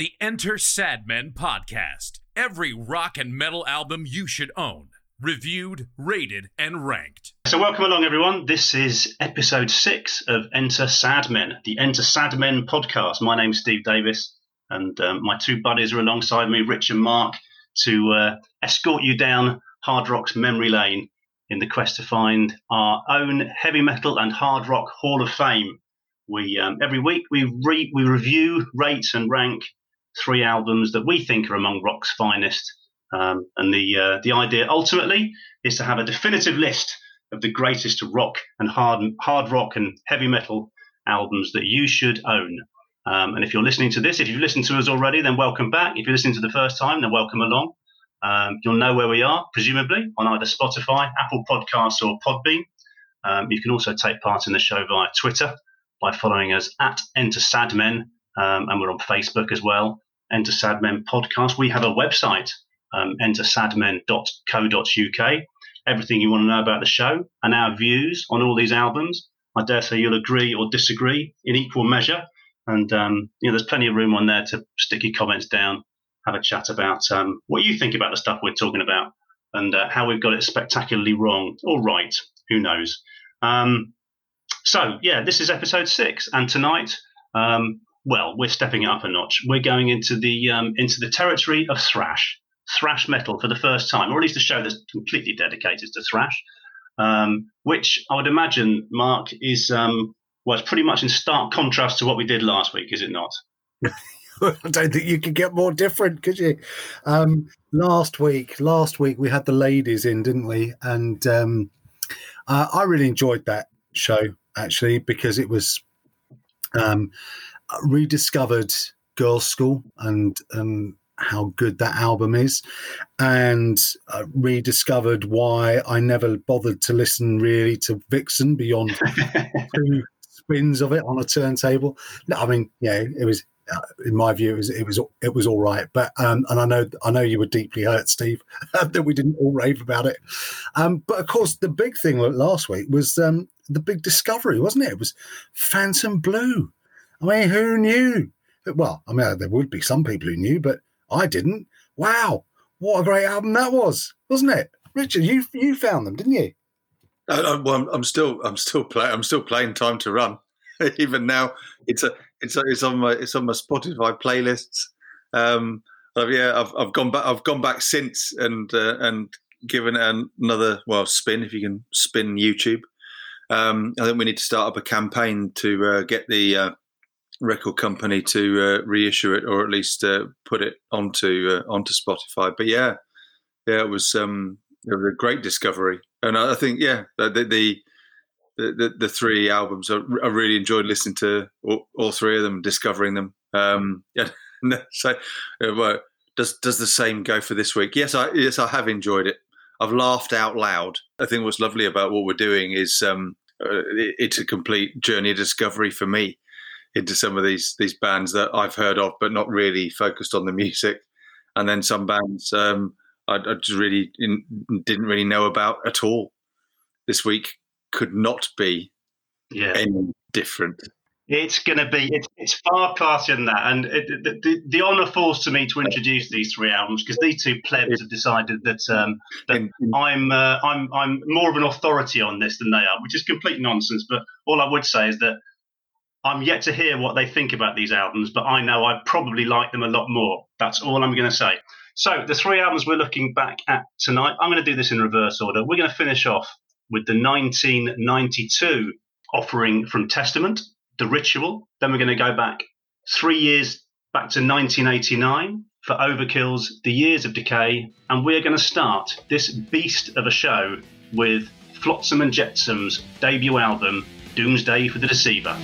The Enter Sadmen podcast. Every rock and metal album you should own, reviewed, rated, and ranked. So, welcome along, everyone. This is episode six of Enter Sadmen, the Enter Sadmen podcast. My name's Steve Davis, and um, my two buddies are alongside me, Rich and Mark, to uh, escort you down hard rock's memory lane in the quest to find our own heavy metal and hard rock hall of fame. We um, every week we re- we review, rate, and rank three albums that we think are among rock's finest. Um, and the uh, the idea ultimately is to have a definitive list of the greatest rock and hard hard rock and heavy metal albums that you should own. Um, and if you're listening to this, if you've listened to us already, then welcome back. If you're listening to the first time, then welcome along. Um, you'll know where we are, presumably, on either Spotify, Apple Podcasts, or Podbean. Um, you can also take part in the show via Twitter by following us at Enter Sadmen, um, and we're on Facebook as well, Enter Sadmen Podcast. We have a website, um, entersadmen.co.uk. Everything you want to know about the show and our views on all these albums. I dare say you'll agree or disagree in equal measure. And um, you know, there's plenty of room on there to stick your comments down, have a chat about um, what you think about the stuff we're talking about, and uh, how we've got it spectacularly wrong or right. Who knows? Um, so yeah, this is episode six, and tonight, um, well, we're stepping it up a notch. We're going into the um, into the territory of thrash, thrash metal for the first time, or at least a show that's completely dedicated to thrash, um, which I would imagine, Mark, is um, it's pretty much in stark contrast to what we did last week, is it not? I don't think you could get more different, could you? Um, last week, last week we had the ladies in, didn't we? And um, uh, I really enjoyed that show actually because it was um, rediscovered Girlschool and and how good that album is, and uh, rediscovered why I never bothered to listen really to Vixen beyond two spins of it on a turntable. No, I mean, yeah, it was uh, in my view, it was it was it was all right. But um, and I know I know you were deeply hurt, Steve, that we didn't all rave about it. Um, but of course, the big thing last week was um, the big discovery, wasn't it? It was Phantom Blue. I mean, who knew? Well, I mean, there would be some people who knew, but I didn't. Wow, what a great album that was, wasn't it? Richard, you you found them, didn't you? I, well, I'm still I'm still playing I'm still playing Time to Run. Even now, it's a it's a, it's on my it's on my Spotify playlists. Um, yeah, I've I've gone back I've gone back since and uh, and given it another well spin if you can spin YouTube. Um, I think we need to start up a campaign to uh, get the uh, record company to uh, reissue it or at least uh, put it onto uh, onto Spotify. But yeah, yeah, it was um, it was a great discovery, and I think yeah, the the the, the, three albums I, I, really enjoyed listening to all, all, three of them, discovering them. Um, yeah, so uh, well, does does the same go for this week? Yes, I yes I have enjoyed it. I've laughed out loud. I think what's lovely about what we're doing is um, uh, it's a complete journey of discovery for me into some of these these bands that I've heard of, but not really focused on the music. And then some bands um, I, I, just really in, didn't really know about at all. This week could not be yeah. any different. It's going to be, it's, it's far classier than that. And it, the, the, the honour falls to me to introduce these three albums because these two plebs have decided that, um, that I'm, uh, I'm, I'm more of an authority on this than they are, which is complete nonsense. But all I would say is that I'm yet to hear what they think about these albums, but I know I probably like them a lot more. That's all I'm going to say. So, the three albums we're looking back at tonight, I'm going to do this in reverse order. We're going to finish off with the 1992 offering from Testament, The Ritual. Then we're going to go back three years back to 1989 for Overkill's The Years of Decay. And we're going to start this beast of a show with Flotsam and Jetsam's debut album, Doomsday for the Deceiver.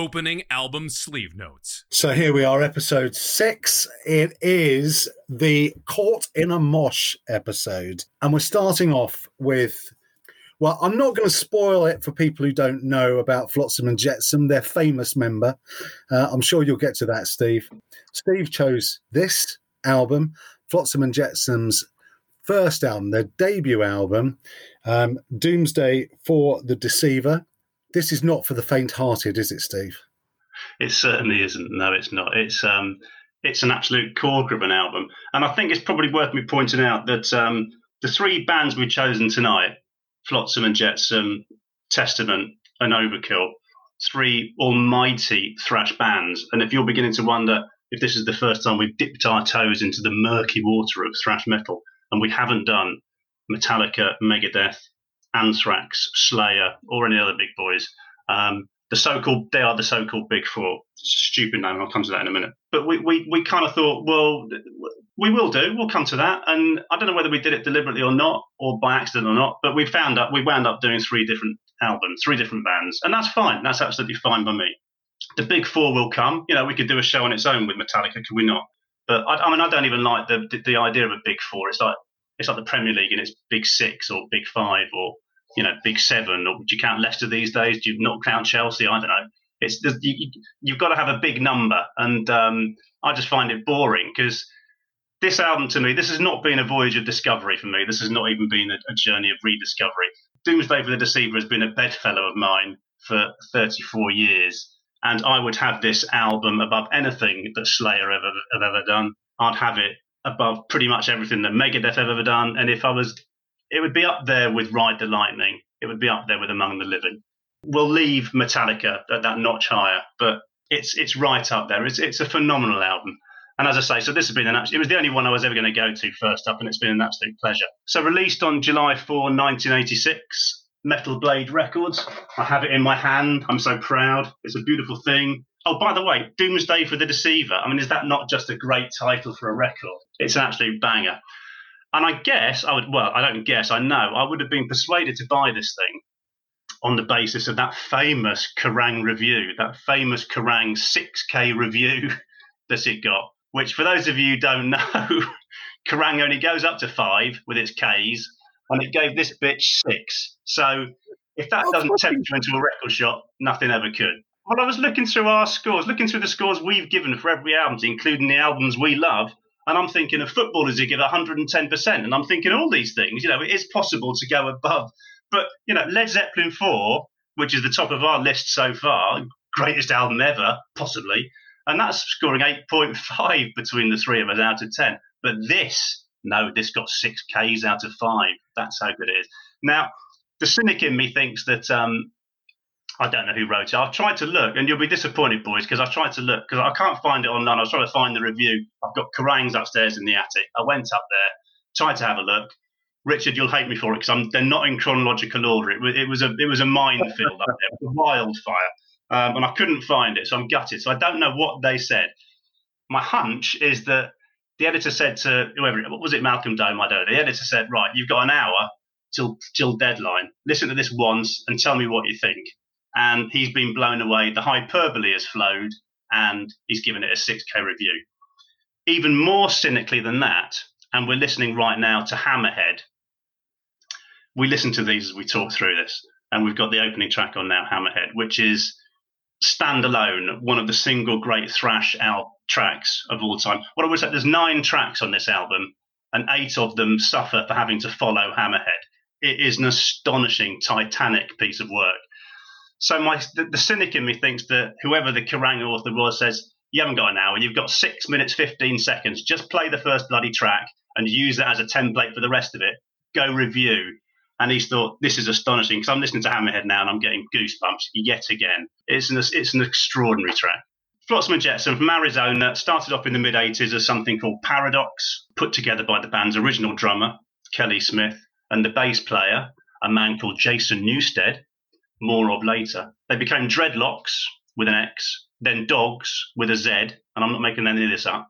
Opening album sleeve notes. So here we are, episode six. It is the Caught in a Mosh episode. And we're starting off with, well, I'm not going to spoil it for people who don't know about Flotsam and Jetsam, their famous member. Uh, I'm sure you'll get to that, Steve. Steve chose this album, Flotsam and Jetsam's first album, their debut album, um, Doomsday for the Deceiver. This is not for the faint-hearted, is it, Steve? It certainly isn't. No, it's not. It's um, it's an absolute of an album, and I think it's probably worth me pointing out that um, the three bands we've chosen tonight, Flotsam and Jetsam, Testament, and Overkill, three almighty thrash bands. And if you're beginning to wonder if this is the first time we've dipped our toes into the murky water of thrash metal, and we haven't done Metallica, Megadeth, Anthrax, Slayer, or any other big boys. Um, the so-called they are the so-called big four. Stupid name. I'll come to that in a minute. But we we, we kind of thought, well, we will do. We'll come to that. And I don't know whether we did it deliberately or not, or by accident or not. But we found up we wound up doing three different albums, three different bands, and that's fine. That's absolutely fine by me. The big four will come. You know, we could do a show on its own with Metallica, could we not? But I, I mean, I don't even like the, the the idea of a big four. It's like it's like the Premier League and it's big six or big five or you know big seven or do you count Leicester these days? Do you not count Chelsea? I don't know. It's you, you've got to have a big number, and um, I just find it boring because this album to me, this has not been a voyage of discovery for me. This has not even been a, a journey of rediscovery. Doomsday for the Deceiver has been a bedfellow of mine for 34 years, and I would have this album above anything that Slayer ever have ever done. I'd have it above pretty much everything that Megadeth have ever done. And if I was, it would be up there with Ride the Lightning. It would be up there with Among the Living. We'll leave Metallica at that notch higher, but it's it's right up there. It's it's a phenomenal album. And as I say, so this has been an it was the only one I was ever going to go to first up, and it's been an absolute pleasure. So released on July 4, 1986, Metal Blade Records. I have it in my hand. I'm so proud. It's a beautiful thing. Oh, by the way, Doomsday for the Deceiver. I mean, is that not just a great title for a record? It's an absolute banger. And I guess I would, well, I don't guess, I know, I would have been persuaded to buy this thing on the basis of that famous Kerrang review, that famous Kerrang 6K review that it got, which for those of you who don't know, Kerrang only goes up to five with its Ks, and it gave this bitch six. So if that doesn't tempt you into a record shop, nothing ever could. Well, I was looking through our scores, looking through the scores we've given for every album, including the albums we love, and I'm thinking of footballers who give 110%, and I'm thinking all these things. You know, it is possible to go above, but you know, Led Zeppelin 4, which is the top of our list so far, greatest album ever, possibly, and that's scoring 8.5 between the three of us out of 10. But this, no, this got six Ks out of five. That's how good it is. Now, the cynic in me thinks that um, I don't know who wrote it. I've tried to look, and you'll be disappointed, boys, because I've tried to look because I can't find it online. I was trying to find the review. I've got Kerrangs upstairs in the attic. I went up there, tried to have a look. Richard, you'll hate me for it because they're not in chronological order. It was, it was a it was a minefield up there, wildfire, um, and I couldn't find it, so I'm gutted. So I don't know what they said. My hunch is that the editor said to whoever, what was it, Malcolm Dome? I don't know. The editor said, right, you've got an hour till till deadline. Listen to this once and tell me what you think and he's been blown away. The hyperbole has flowed, and he's given it a 6K review. Even more cynically than that, and we're listening right now to Hammerhead. We listen to these as we talk through this, and we've got the opening track on now, Hammerhead, which is standalone, one of the single great thrash out tracks of all time. What I would say, there's nine tracks on this album, and eight of them suffer for having to follow Hammerhead. It is an astonishing, titanic piece of work. So my the, the, cynic in me thinks that whoever the Kerrang author was says, you haven't got an hour, you've got six minutes, 15 seconds. Just play the first bloody track and use that as a template for the rest of it. Go review. And he's thought, this is astonishing because I'm listening to Hammerhead now and I'm getting goosebumps yet again. It's an, it's an extraordinary track. Flotsam and Jetsam from Arizona started off in the mid 80s as something called Paradox, put together by the band's original drummer, Kelly Smith, and the bass player, a man called Jason Newsted, more of later. They became Dreadlocks with an X, then Dogs with a Z, and I'm not making any of this up.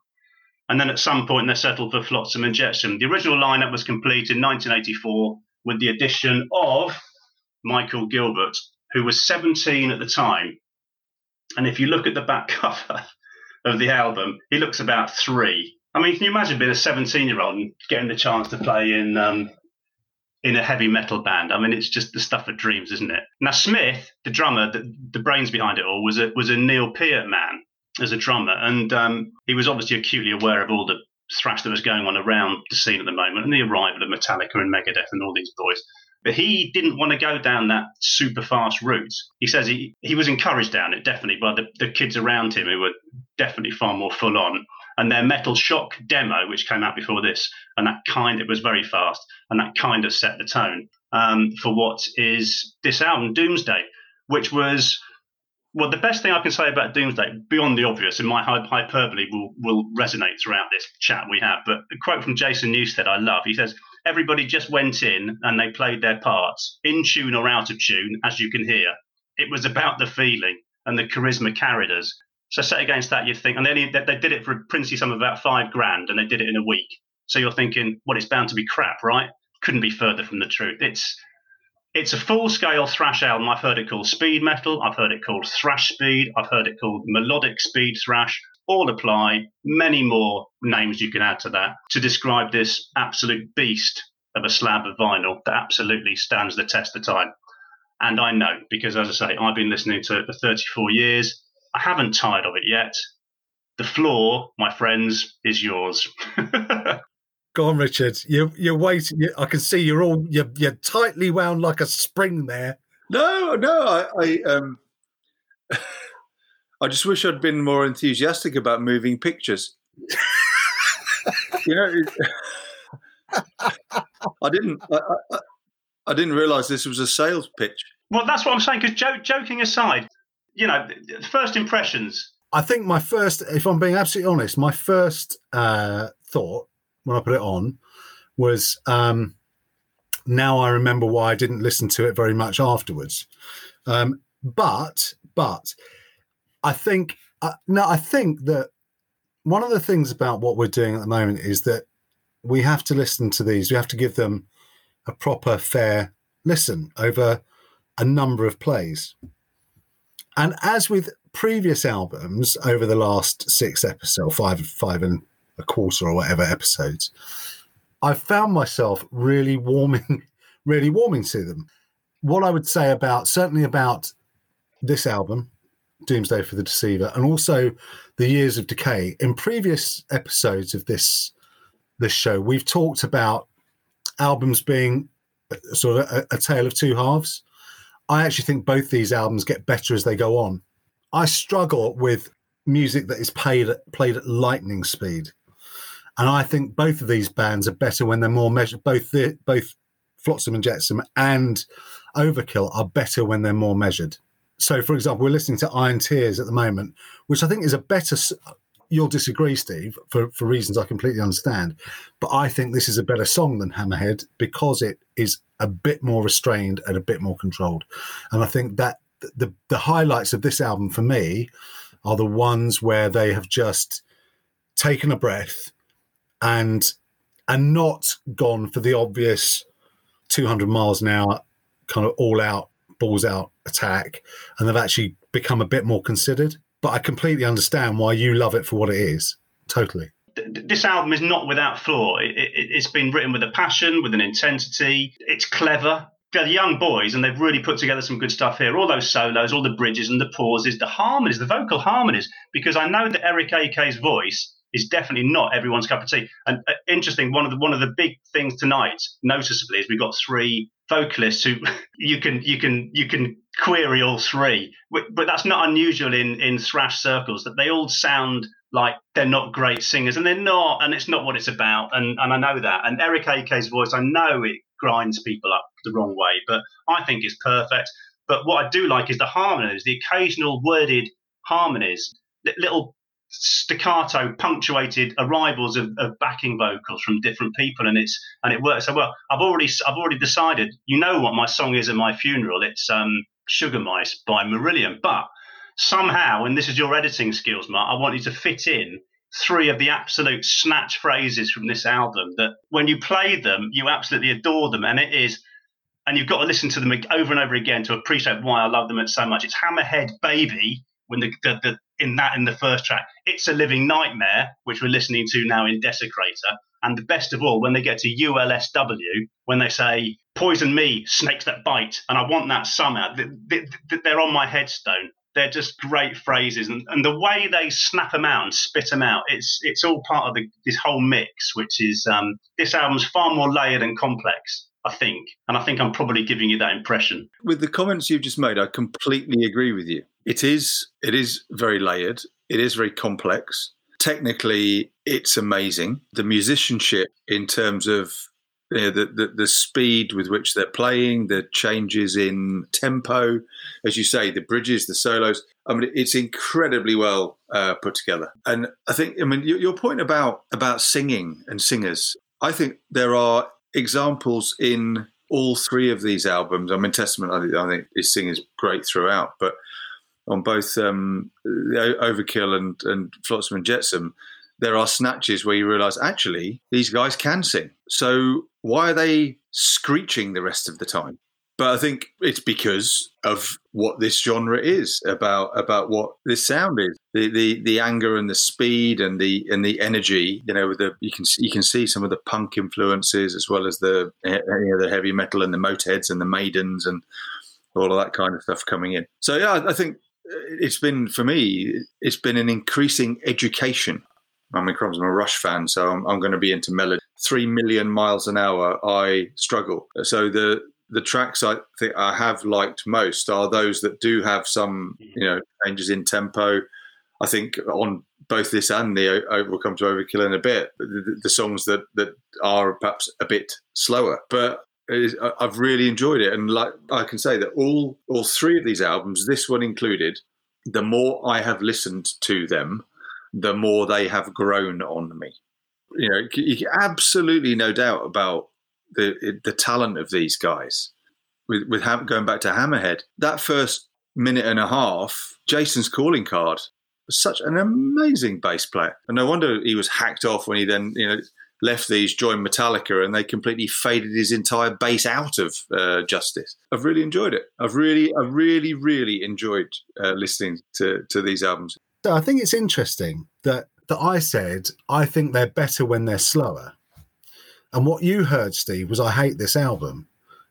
And then at some point they settled for Flotsam and Jetsam. The original lineup was complete in 1984 with the addition of Michael Gilbert, who was 17 at the time. And if you look at the back cover of the album, he looks about three. I mean, can you imagine being a 17 year old and getting the chance to play in um, in a heavy metal band? I mean, it's just the stuff of dreams, isn't it? Now, Smith, the drummer, the, the brains behind it all, was a was a Neil Peart man as a drummer, and um, he was obviously acutely aware of all the thrash that was going on around the scene at the moment, and the arrival of Metallica and Megadeth and all these boys. But he didn't want to go down that super fast route. He says he, he was encouraged down it, definitely, by the, the kids around him who were definitely far more full on. And their Metal Shock demo, which came out before this, and that kind it was very fast, and that kind of set the tone um, for what is this album, Doomsday, which was well, the best thing I can say about Doomsday, beyond the obvious, and my hyperbole will, will resonate throughout this chat we have, but a quote from Jason Newsted I love. He says, Everybody just went in and they played their parts, in tune or out of tune, as you can hear. It was about the feeling, and the charisma carried us. So set against that, you think, and then they, they did it for a princely sum of about five grand, and they did it in a week. So you're thinking, well, it's bound to be crap, right? Couldn't be further from the truth. It's it's a full scale thrash album. I've heard it called speed metal. I've heard it called thrash speed. I've heard it called melodic speed thrash. All apply. Many more names you can add to that to describe this absolute beast of a slab of vinyl that absolutely stands the test of time. And I know because, as I say, I've been listening to it for 34 years. I haven't tired of it yet. The floor, my friends, is yours. Go on, Richard. You're you're waiting. You, I can see you're all you're, you're tightly wound like a spring there. No, no. I, I um, I just wish I'd been more enthusiastic about moving pictures. you know, I didn't. I, I, I didn't realise this was a sales pitch. Well, that's what I'm saying. Because jo- joking aside, you know, first impressions. I think my first, if I'm being absolutely honest, my first uh, thought when I put it on was um, now I remember why I didn't listen to it very much afterwards. Um, but but I think uh, no, I think that one of the things about what we're doing at the moment is that we have to listen to these. We have to give them a proper, fair listen over a number of plays. And as with previous albums over the last six episodes, five, five and a quarter or whatever episodes, I found myself really warming, really warming to them. What I would say about certainly about this album, Doomsday for the Deceiver, and also the Years of Decay. In previous episodes of this this show, we've talked about albums being uh, sort of a, a tale of two halves. I actually think both these albums get better as they go on. I struggle with music that is played played at lightning speed. And I think both of these bands are better when they're more measured. Both the, both Flotsam and Jetsam and Overkill are better when they're more measured. So, for example, we're listening to Iron Tears at the moment, which I think is a better. You'll disagree, Steve, for, for reasons I completely understand. But I think this is a better song than Hammerhead because it is a bit more restrained and a bit more controlled. And I think that the the highlights of this album for me are the ones where they have just taken a breath and and not gone for the obvious 200 miles an hour kind of all out balls out attack and they've actually become a bit more considered. But i completely understand why you love it for what it is totally. This album is not without flaw. It, it, has been written with a passion with an intensity. It's clever. They're young boys and they've really put together some good stuff here. All those solos all the bridges and the pauses the harmonies the vocal harmonies because i know that eric ak's voice is definitely not everyone's cup of tea. And uh, interesting, one of the one of the big things tonight, noticeably, is we've got three vocalists who you can you can you can query all three, but that's not unusual in in thrash circles. That they all sound like they're not great singers, and they're not, and it's not what it's about. And and I know that. And Eric AK's voice, I know it grinds people up the wrong way, but I think it's perfect. But what I do like is the harmonies, the occasional worded harmonies, little staccato punctuated arrivals of, of, backing vocals from different people and it's and it works. So well i've already i've already decided you know what my song is at my funeral? It's um sugar mice by marillion. But somehow and this is your editing skills mark i want you to fit in three of the absolute snatch phrases from this album that when you play them you absolutely adore them. And it is and you've got to listen to them over and over again to appreciate why i love them so much. It's hammerhead baby when the, the, the in that in the first track, it's a living nightmare, which we're listening to now in Desecrator. And the best of all, when they get to ULSW, when they say, poison me, snakes that bite, and I want that somehow, they're on my headstone. They're just great phrases. And, and the way they snap them out and spit them out, it's it's all part of the, this whole mix, which is um, this album's far more layered and complex I think. And I think I'm probably giving you that impression. With the comments you've just made, I completely agree with you. It is it is very layered. It is very complex technically it's amazing. The musicianship in terms of you know, the, the, the speed with which they're playing, the changes in tempo, as you say, the bridges, the solos. I mean, it's incredibly well uh, put together. And I think, I mean, your, your point about about singing and singers, I think there are examples in all three of these albums. I mean, Testament, I think, I think his singing is great throughout, but on both um, Overkill and, and Flotsam and Jetsam, there are snatches where you realise actually these guys can sing. So why are they screeching the rest of the time? But I think it's because of what this genre is about about what this sound is. The, the the anger and the speed and the and the energy. You know, the you can you can see some of the punk influences as well as the eh, eh, you know, the heavy metal and the Motorheads and the Maidens and all of that kind of stuff coming in. So yeah, I think eh, it's been for me. It's been an increasing education. I mean, I'm a Rush fan, so I'm, I'm going to be into melody. Three million miles an hour, I struggle. So the the tracks I think I have liked most are those that do have some, you know, changes in tempo. I think on both this and the Will Come to Overkill in a bit, the, the songs that that are perhaps a bit slower. But I've really enjoyed it, and like I can say that all all three of these albums, this one included, the more I have listened to them, the more they have grown on me. You know, absolutely no doubt about the the talent of these guys. With with going back to Hammerhead, that first minute and a half, Jason's calling card was such an amazing bass player, and no wonder he was hacked off when he then you know left these, joined Metallica, and they completely faded his entire bass out of uh, Justice. I've really enjoyed it. I've really, I've really, really enjoyed uh, listening to to these albums. So I think it's interesting that that I said I think they're better when they're slower, and what you heard, Steve, was I hate this album.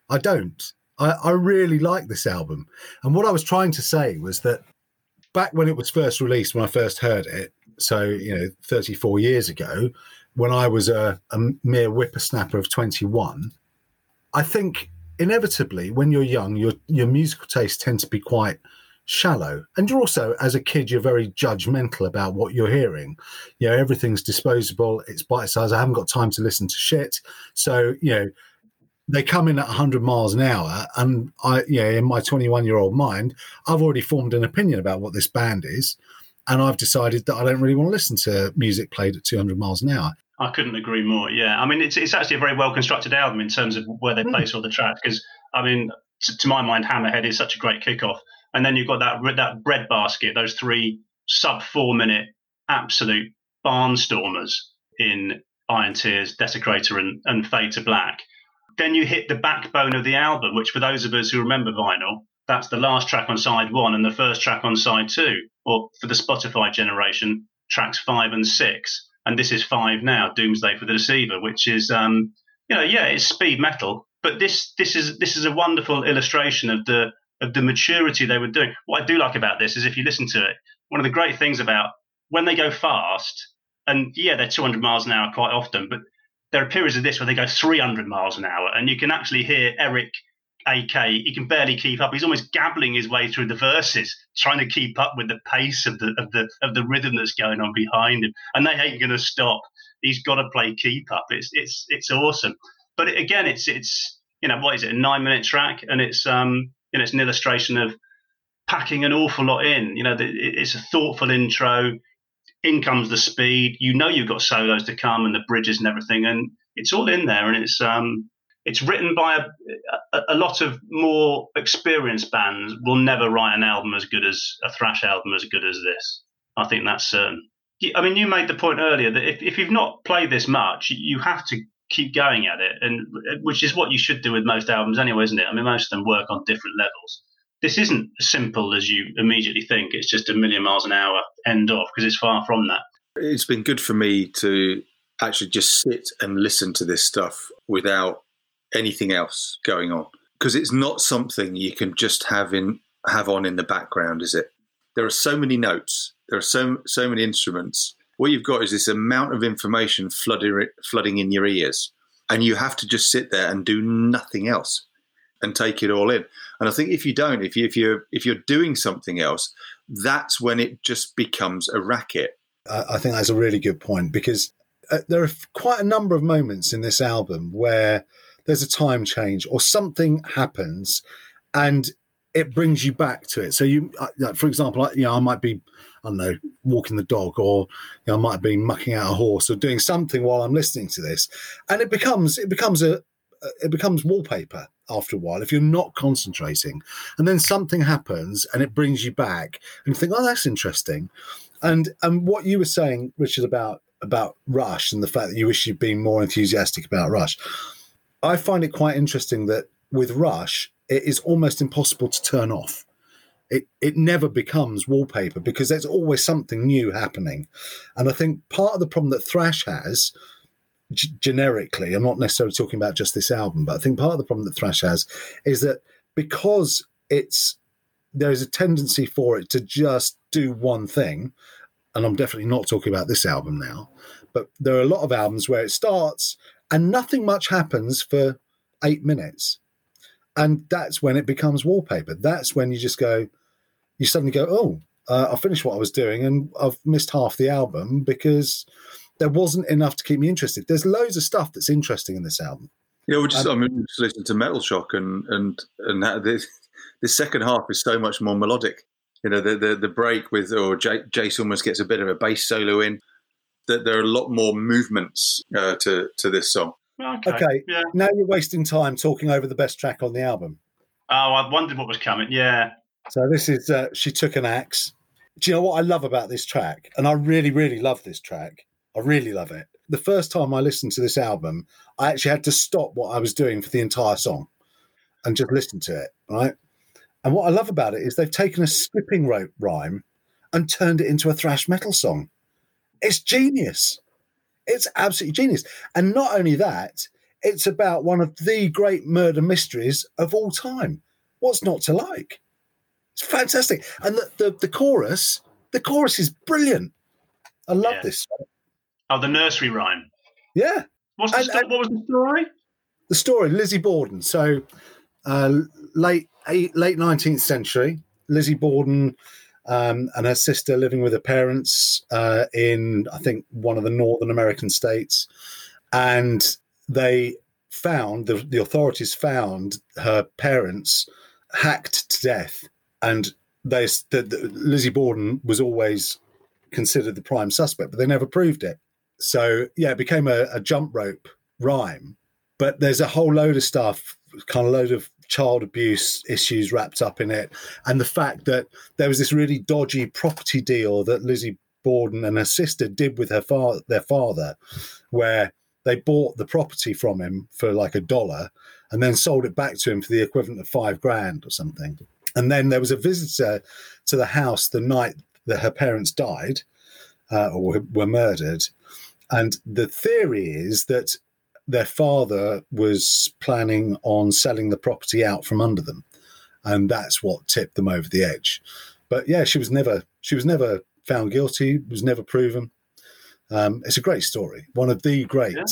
I don't. I, I really like this album, and what I was trying to say was that back when it was first released, when I first heard it, so you know, 34 years ago, when I was a, a mere whippersnapper of 21, I think inevitably when you're young, your your musical tastes tend to be quite shallow. And you're also, as a kid, you're very judgmental about what you're hearing. You know, everything's disposable, it's bite sized. I haven't got time to listen to shit. So, you know, they come in at 100 miles an hour. And I, you know, in my 21 year old mind, I've already formed an opinion about what this band is. And I've decided that I don't really want to listen to music played at 200 miles an hour. I couldn't agree more. Yeah, I mean, it's it's actually a very well constructed album in terms of where they mm. place all the tracks. Because I mean, to, to, my mind, Hammerhead is such a great kickoff, and then you've got that that breadbasket, those three sub four minute absolute barnstormers in Iron Tears, Desecrator, and, and Fade to Black. Then you hit the backbone of the album, which for those of us who remember vinyl, that's the last track on side one and the first track on side two, or for the Spotify generation, tracks five and six and this is five now, Doomsday for the Deceiver, which is um, you know yeah it's speed metal, but this this is this is a wonderful illustration of the of the maturity they were doing. What I do like about this is if you listen to it, one of the great things about when they go fast, and yeah, they're 200 miles an hour quite often, but there are periods of this where they go 300 miles an hour, and you can actually hear Eric AK, he can barely keep up. He's almost gabbling his way through the verses, trying to keep up with the pace of the of the of the rhythm that's going on behind him. And they ain't going to stop. He's got to play keep up. It's it's it's awesome. But again, it's it's you know what is it a nine minute track, and it's um you know it's an illustration of packing an awful lot in. You know, it's a thoughtful intro. In comes the speed. You know you've got solos to come and the bridges and everything, and it's all in there. And it's um it's written by a, a, lot of more experienced bands will never write an album as good as a thrash album as good as this. I think that's certain. I mean, you made the point earlier that if, if you've not played this much, you have to keep going at it, and uh, which is what you should do with most albums anyway, isn't it? I mean, most of them work on different levels. this isn't as simple as you immediately think. It's just a million miles an hour end off because it's far from that. It's been good for me to actually just sit and listen to this stuff without anything else going on because it's not something you can just have in have on in the background, is it? There are so many notes, there are so so many instruments. What you've got is this amount of information flooding flooding in your ears, and you have to just sit there and do nothing else and take it all in. And I think if you don't, if you if you if you're doing something else, that's when it just becomes a racket. I think that's a really good point because uh, there are quite a number of moments in this album where there's a time change or something happens and it brings you back to it. So you, uh, for example, you know, I might be, I don't know, walking the dog, or you know, I might be mucking out a horse, or doing something while I'm listening to this, and it becomes it becomes a it becomes wallpaper after a while if you're not concentrating, and then something happens and it brings you back, and you think, oh, that's interesting, and and what you were saying, Richard, about about Rush and the fact that you wish you'd been more enthusiastic about Rush. I find it quite interesting that with Rush, it is almost impossible to turn off. It it never becomes wallpaper because there's always something new happening, and I think part of the problem that thrash has, g- generically, I'm not necessarily talking about just this album, but I think part of the problem that thrash has is that because it's there is a tendency for it to just do one thing, and I'm definitely not talking about this album now, but there are a lot of albums where it starts and nothing much happens for eight minutes. And that's when it becomes wallpaper. That's when you just go, you suddenly go, oh, uh, I finished what I was doing and I've missed half the album because there wasn't enough to keep me interested. There's loads of stuff that's interesting in this album. Yeah, we just um, I mean, just listen to Metal Shock and and and the, the second half is so much more melodic. You know, the the, the break with or Jay, Jace almost gets a bit of a bass solo in that there are a lot more movements uh, to to this song. Okay. Okay. Yeah. Now you're wasting time talking over the best track on the album. Oh, I wondered what was coming. Yeah. So this is uh, she took an axe. Do you know what I love about this track? And I really, really love this track. I really love it. The first time I listened to this album, I actually had to stop what I was doing for the entire song and just listen to it. Right. And what I love about it is they've taken a skipping rope rhyme and turned it into a thrash metal song. It's genius. It's absolutely genius. And not only that, it's about one of the great murder mysteries of all time. What's not to like? It's fantastic. And the, the, the chorus, the chorus is brilliant. I love Yeah. this. song. Oh, the nursery rhyme. Yeah. What's the And- sto- and- what was the story? The story, Lizzie Borden. So uh, late eight, late 19th century, Lizzie Borden um, and her sister living with her parents uh, in, I think, one of the Northern American states. And they found, the, the authorities found her parents hacked to death. And they, the, the, Lizzie Borden was always considered the prime suspect, but they never proved it. So, yeah, it became a, a jump rope rhyme. But there's a whole load of stuff, kind of load of child abuse issues wrapped up in it. And the fact that there was this really dodgy property deal that Lizzie Borden and her sister did with her father, their father, where they bought the property from him for like a dollar and then sold it back to him for the equivalent of five grand or something. And then there was a visitor to the house the night that her parents died uh, or were murdered. And the theory is that their father was planning on selling the property out from under them. And that's what tipped them over the edge. But yeah, she was never she was never found guilty, was never proven. Um, it's a great story, one of the great Yeah.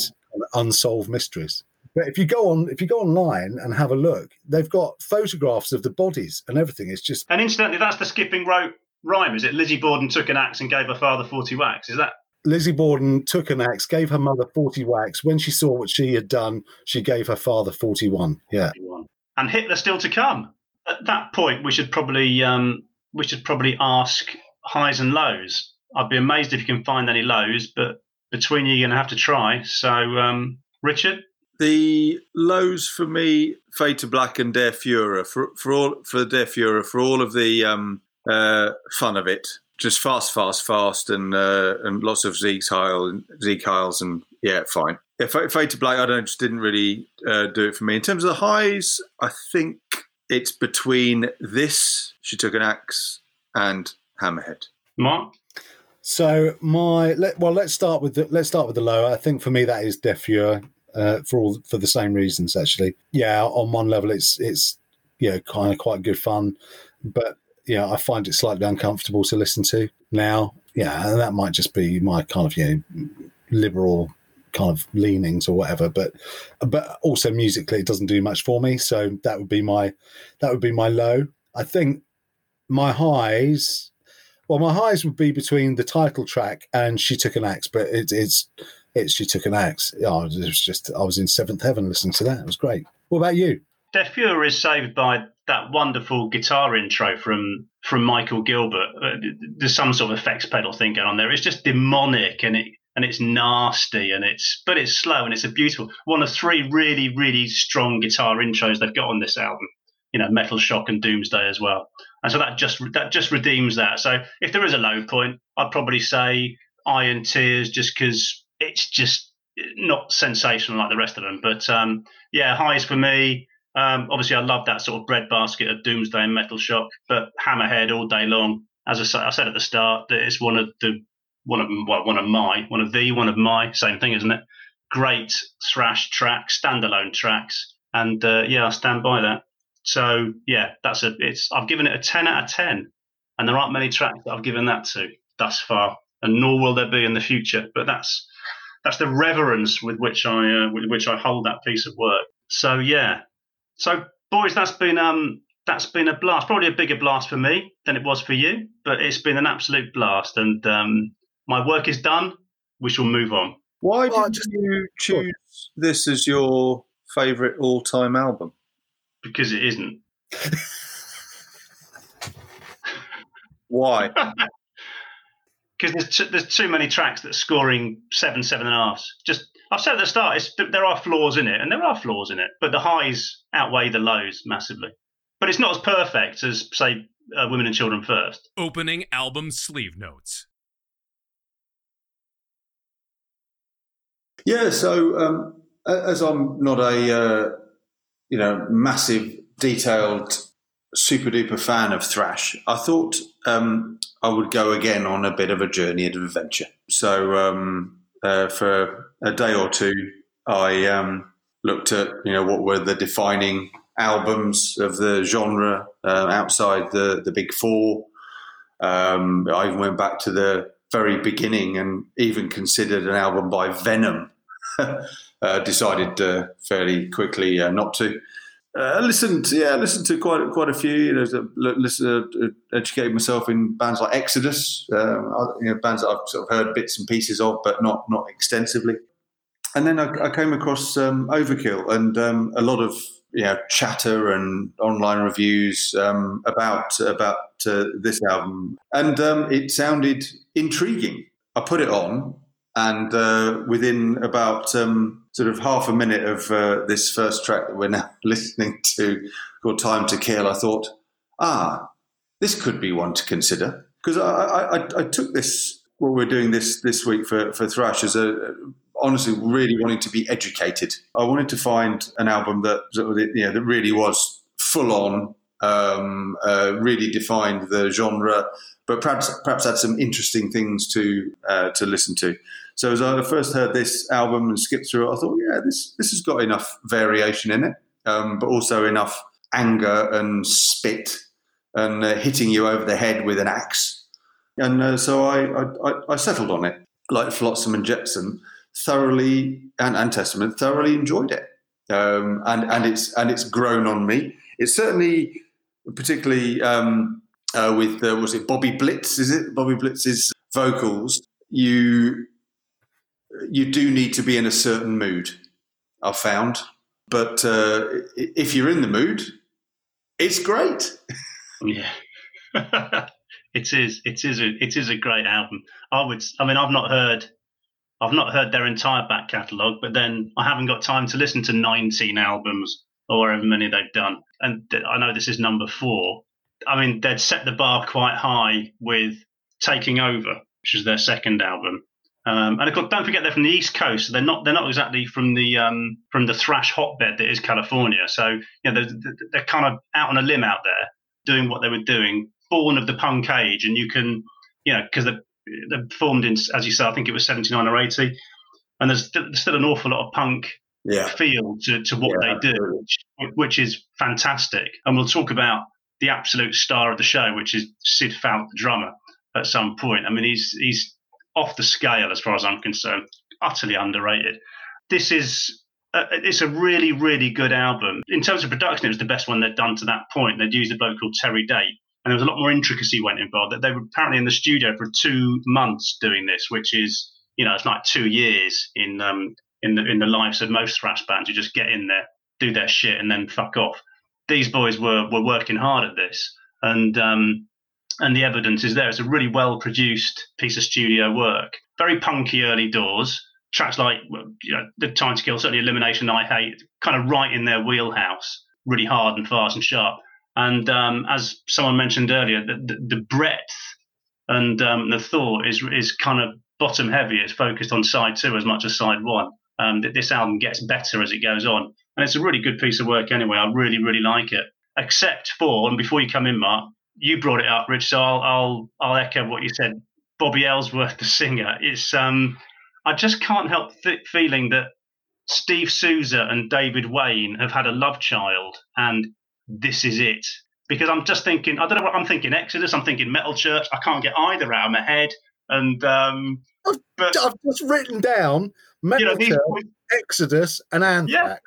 unsolved mysteries. But if you go on, if you go online and have a look, they've got photographs of the bodies and everything. It's just And incidentally, that's the skipping rope rhyme, is it? Lizzie Borden took an axe and gave her father 40 whacks. Is that? Lizzie Borden took an axe, gave her mother 40 whacks. When she saw what she had done, she gave her father 41. Yeah. And Hitler still to come. At that point, we should probably um, we should probably ask highs and lows. I'd be amazed if you can find any lows, but between you, you're going to have to try. So, um, Richard, The lows for me, Fade to Black and Der Fuhrer for for all for Der Fuhrer for all of the um, uh, fun of it, just fast, fast, fast, and uh, and lots of Zeke's Heil, Sieg Heils, and yeah, fine. Yeah, Fade Fade to Black, I don't just didn't really uh, do it for me. In terms of the highs, I think it's between this. She took an axe and Hammerhead. Mark? So my let, well, let's start with the let's start with the lower. I think for me that is Deaf uh, for all for the same reasons. Actually, yeah. On one level, it's it's you know kind of quite good fun, but yeah, I find it slightly uncomfortable to listen to now. Yeah, and that might just be my kind of you know liberal kind of leanings or whatever but but also musically it doesn't do much for me so that would be my that would be my low. I think my highs well my highs would be between the title track and she took an axe but it, it's it's she took an axe. Oh, it was just i was in seventh heaven listening to that. It was great. What about you? Der Fuhrer is saved by that wonderful guitar intro from from Michael Gilbert. Uh, There's some sort of effects pedal thing going on there. It's just demonic and it and it's nasty and it's but it's slow and it's a beautiful one of three really really strong guitar intros they've got on this album. You know, Metal Shock and Doomsday as well. And so that just that just redeems that. So if there is a low point, I'd probably say Iron Tears, just because it's just not sensational like the rest of them. But um, yeah, highs for me. Um, obviously, I love that sort of breadbasket of Doomsday and Metal Shock, but Hammerhead all day long. As I, I said at the start, that it's one of the one of well, one of my one of the one of my same thing, isn't it? Great thrash tracks, standalone tracks, and uh, yeah, I stand by that. So yeah, that's a it's. I've given it a ten out of ten, and there aren't many tracks that I've given that to thus far, and nor will there be in the future. But that's that's the reverence with which I uh, with which I hold that piece of work. So yeah, so boys, that's been um that's been a blast. Probably a bigger blast for me than it was for you, but it's been an absolute blast. And um, my work is done. We shall move on. Why Well, did just- you choose this as your favourite all-time album? because it isn't. Why? Because there's too, there's too many tracks that are scoring seven, seven and a half. Just I've said at the start, it's, there are flaws in it, and there are flaws in it, but the highs outweigh the lows massively. But it's not as perfect as say uh, Women and Children First. Opening album sleeve notes. Yeah, so um, as I'm not a uh, you know massive detailed super duper fan of thrash, I thought um, I would go again on a bit of a journey and adventure. So um, uh, for a day or two, I um, looked at you know what were the defining albums of the genre uh, outside the the big four. Um, I even went back to the very beginning and even considered an album by Venom. uh, decided uh, fairly quickly uh, not to. Uh, listened, yeah, listened to quite quite a few. You know, listen, uh, educated myself in bands like Exodus, um, you know, bands that I've sort of heard bits and pieces of, but not not extensively. And then I, I came across um, Overkill and um, a lot of you know chatter and online reviews um, about about uh, this album, and um, it sounded intriguing. I put it on, and uh, within about um, sort of half a minute of uh, this first track that we're now listening to, called "Time to Kill," I thought, ah, this could be one to consider because I, I, I, took this what we're doing this this week for for thrash as a honestly really wanting to be educated. I wanted to find an album that you know that really was full on, um, uh, really defined the genre, but perhaps perhaps had some interesting things to uh, to listen to. So as I first heard this album and skipped through it, I thought, yeah, this this has got enough variation in it, um, but also enough anger and spit and uh, hitting you over the head with an axe. And uh, so I, I, I settled on it, like Flotsam and Jetsam, thoroughly and, and Testament thoroughly enjoyed it, um, and and it's and it's grown on me. It's certainly particularly um, uh, with uh, was it Bobby Blitz? Is it Bobby Blitz's vocals? You you do need to be in a certain mood. I've found, but uh, if you're in the mood, it's great. Yeah. it is. It is. A, it is a great album. I would. I mean, I've not heard. I've not heard their entire back catalogue, but then I haven't got time to listen to 19 albums or however many they've done. And th- I know this is number four. I mean, they'd set the bar quite high with Taking Over, which is their second album. Um, and of course, don't forget they're from the East Coast. So they're not they're not exactly from the um, from the thrash hotbed that is California. So you know they're, they're kind of out on a limb out there doing what they were doing, born of the punk age. And you can you know because they're, they're formed in as you say, I think it was seventy nine or eighty, and there's, there's still an awful lot of punk Yeah. feel to, to what Yeah, they do, which, which is fantastic. And we'll talk about the absolute star of the show, which is Sid Falck, the drummer, at some point. I mean, he's he's off the scale as far as I'm concerned, utterly underrated. This is. Uh, it's a really, really good album. In terms of production, it was the best one they'd done to that point. They'd used a bloke called Terry Date, and there was a lot more intricacy went involved. That they were apparently in the studio for two months doing this, which is, you know, it's like two years in um, in the in the lives of most thrash bands. You just get in there, do their shit, and then fuck off. These boys were were working hard at this, and um, and the evidence is there. It's a really well produced piece of studio work. Very punky early doors. Tracks like you know, the Time to Kill, certainly Elimination, I Hate, kind of right in their wheelhouse. Really hard and fast and sharp. And um, as someone mentioned earlier, the, the, the breadth and um, the thought is is kind of bottom heavy. It's focused on side two as much as side one. Um, this album gets better as it goes on, and it's a really good piece of work anyway. I really really like it. Except for, and before you come in, Mark, you brought it up, Rich. So I'll I'll, I'll echo what you said. Bobby Ellsworth, the singer, it's um, I just can't help th- feeling that Steve Souza and David Wayne have had a love child, and this is it. Because I'm just thinking, I don't know what I'm thinking. Exodus, I'm thinking Metal Church. I can't get either out of my head. And um, but I've just written down Metal you know, Church, Exodus, and Anthrax.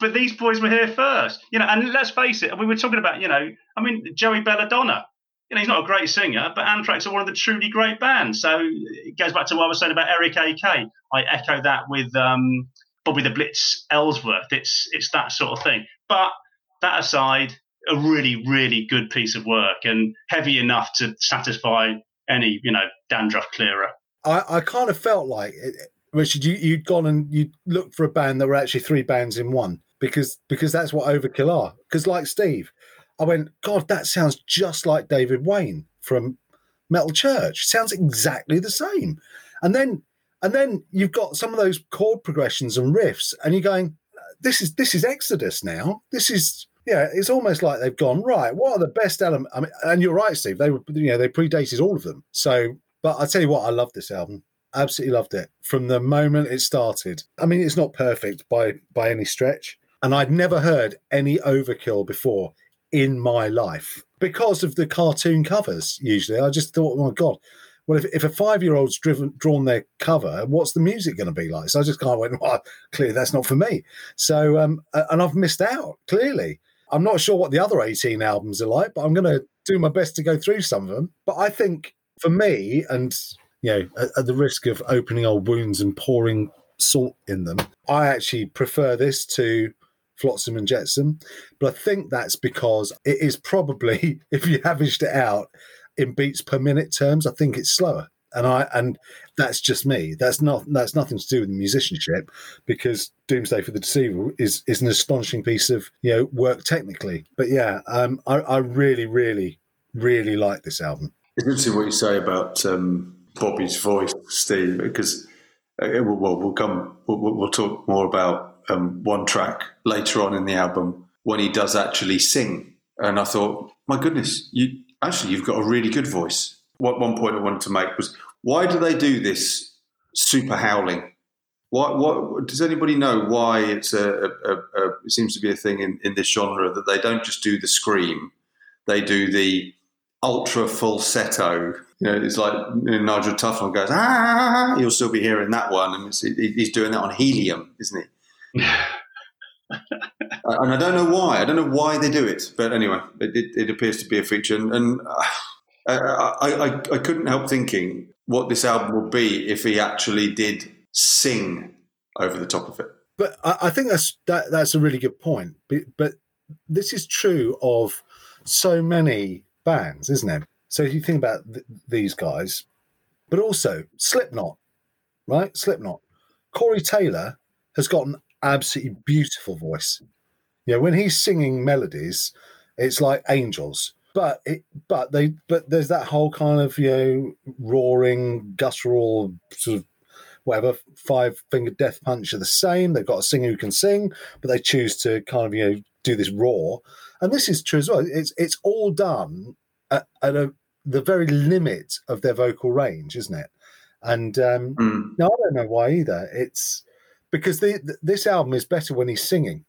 But these boys were here first. You know, and let's face it, we were talking about, you know, I mean, Joey Belladonna. You know, he's not a great singer, but Anthrax are one of the truly great bands. So it goes back to what I was saying about Eric AK. I echo that with um, Bobby the Blitz Ellsworth. It's it's that sort of thing. But that aside, a really really good piece of work and heavy enough to satisfy any you know dandruff clearer. I, I kind of felt like, it, Richard, you, you'd gone and you'd looked for a band that were actually three bands in one because because that's what Overkill are. Because like Steve, I went, God, that sounds just like David Wayne from Metal Church. Sounds exactly the same. And then and then you've got some of those chord progressions and riffs, and you're going, this is this is Exodus now. This is yeah, it's almost like they've gone right. What are the best elements? I mean, and you're right, Steve. They were you know they predated all of them. So, but I tell you what, I love this album. Absolutely loved it from the moment it started. I mean, it's not perfect by by any stretch, and I'd never heard any Overkill before in my life because of the cartoon covers. Usually, I just thought, oh my god. Well, if, if a five year old's driven drawn their cover, what's the music going to be like? So I just kind of went, well, clearly that's not for me. So, um, and I've missed out clearly. I'm not sure what the other 18 albums are like, but I'm going to do my best to go through some of them. But I think for me, and you know, at, at the risk of opening old wounds and pouring salt in them, I actually prefer this to Flotsam and Jetsam. But I think that's because it is probably, if you averaged it out in beats per minute terms, I think it's slower. And I and that's just me. That's not that's nothing to do with the musicianship, because Doomsday for the Deceiver is is an astonishing piece of you know work technically. But yeah, um, I, I really, really, really like this album. It's interesting what you say about um, Bobby's voice, Steve, because uh, well, we'll come. We'll, we'll talk more about um, one track later on in the album when he does actually sing. And I thought, my goodness, you actually you've got a really good voice. What one point I wanted to make was why do they do this super howling? What what does anybody know why it's a, a, a it seems to be a thing in, in this genre that they don't just do the scream, they do the ultra falsetto. You know, it's like you know, Nigel Tufnel goes ah. You'll still be hearing that one, and he's doing that on helium, isn't he? and I don't know why. I don't know why they do it, but anyway, it, it, it appears to be a feature, and, and I, I, I, I couldn't help thinking what this album would be if he actually did sing over the top of it. But I, I think that's that, that's a really good point. But, but this is true of so many bands, isn't it? So if you think about th- these guys, but also Slipknot, right? Slipknot. Corey Taylor has got an absolutely beautiful voice. You know, when he's singing melodies, it's like angels. But it, but they, but there's that whole kind of you know roaring, guttural sort of whatever five finger death punch are the same. They've got a singer who can sing, but they choose to kind of you know do this raw. And this is true as well. It's it's all done at, at a, the very limit of their vocal range, isn't it? And um, Mm. no, I don't know why either. It's because the, this album is better when he's singing.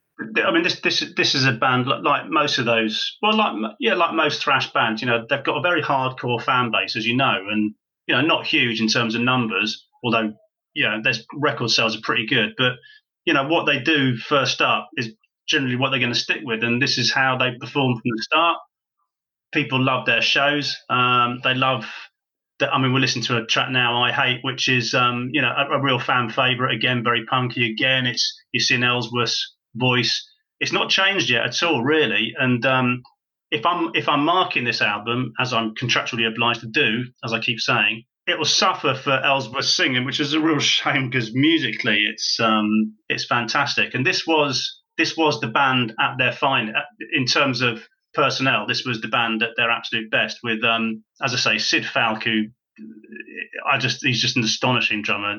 I mean, this this this is a band like, most of those. Well, like yeah, like most thrash bands, you know, they've got a very hardcore fan base, as you know, and you know, not huge in terms of numbers. Although, you know, their record sales are pretty good, but you know what they do first up is generally what they're going to stick with, and this is how they perform from the start. People love their shows. Um, they love. The, I mean, we're listening to a track now, "I Hate," which is um, you know a, a real fan favorite. Again, very punky. Again, it's you're seeing Ellsworth's voice. It's not changed yet at all, really. And um, if I'm if I'm marking this album as I'm contractually obliged to do, as I keep saying, it will suffer for Ellsworth singing, which is a real shame because musically it's um, it's fantastic. And this was this was the band at their fine in terms of personnel. This was the band at their absolute best with, um, as I say, Sid who I just he's just an astonishing drummer,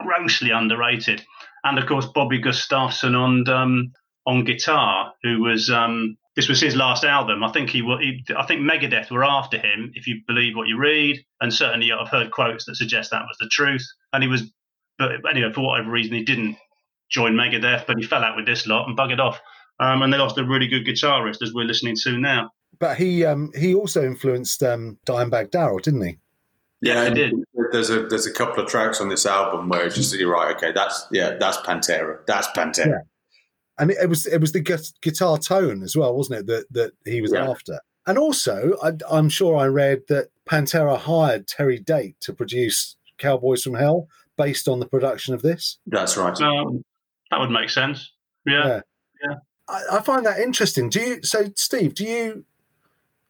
grossly underrated, and of course Bobby Gustafson on um, on guitar, who was um, this was his last album. I think he, he, I think Megadeth were after him, if you believe what you read, and certainly I've heard quotes that suggest that was the truth. And he was, but anyway, for whatever reason, he didn't join Megadeth, but he fell out with this lot and buggered off. Um, and they lost a really good guitarist, as we're listening to now. But he um, he also influenced um, Dimebag Darrell, didn't he? Yeah, he did. There's a there's a couple of tracks on this album where it's just you're right. Okay, that's yeah, that's Pantera. That's Pantera. Yeah. And it, it was it was the guitar tone as well, wasn't it? That that he was Yeah. after. And also, I, I'm sure I read that Pantera hired Terry Date to produce Cowboys from Hell based on the production of this. That's right. Um, that would make sense. Yeah. Yeah. I, I find that interesting. Do you? So, Steve, do you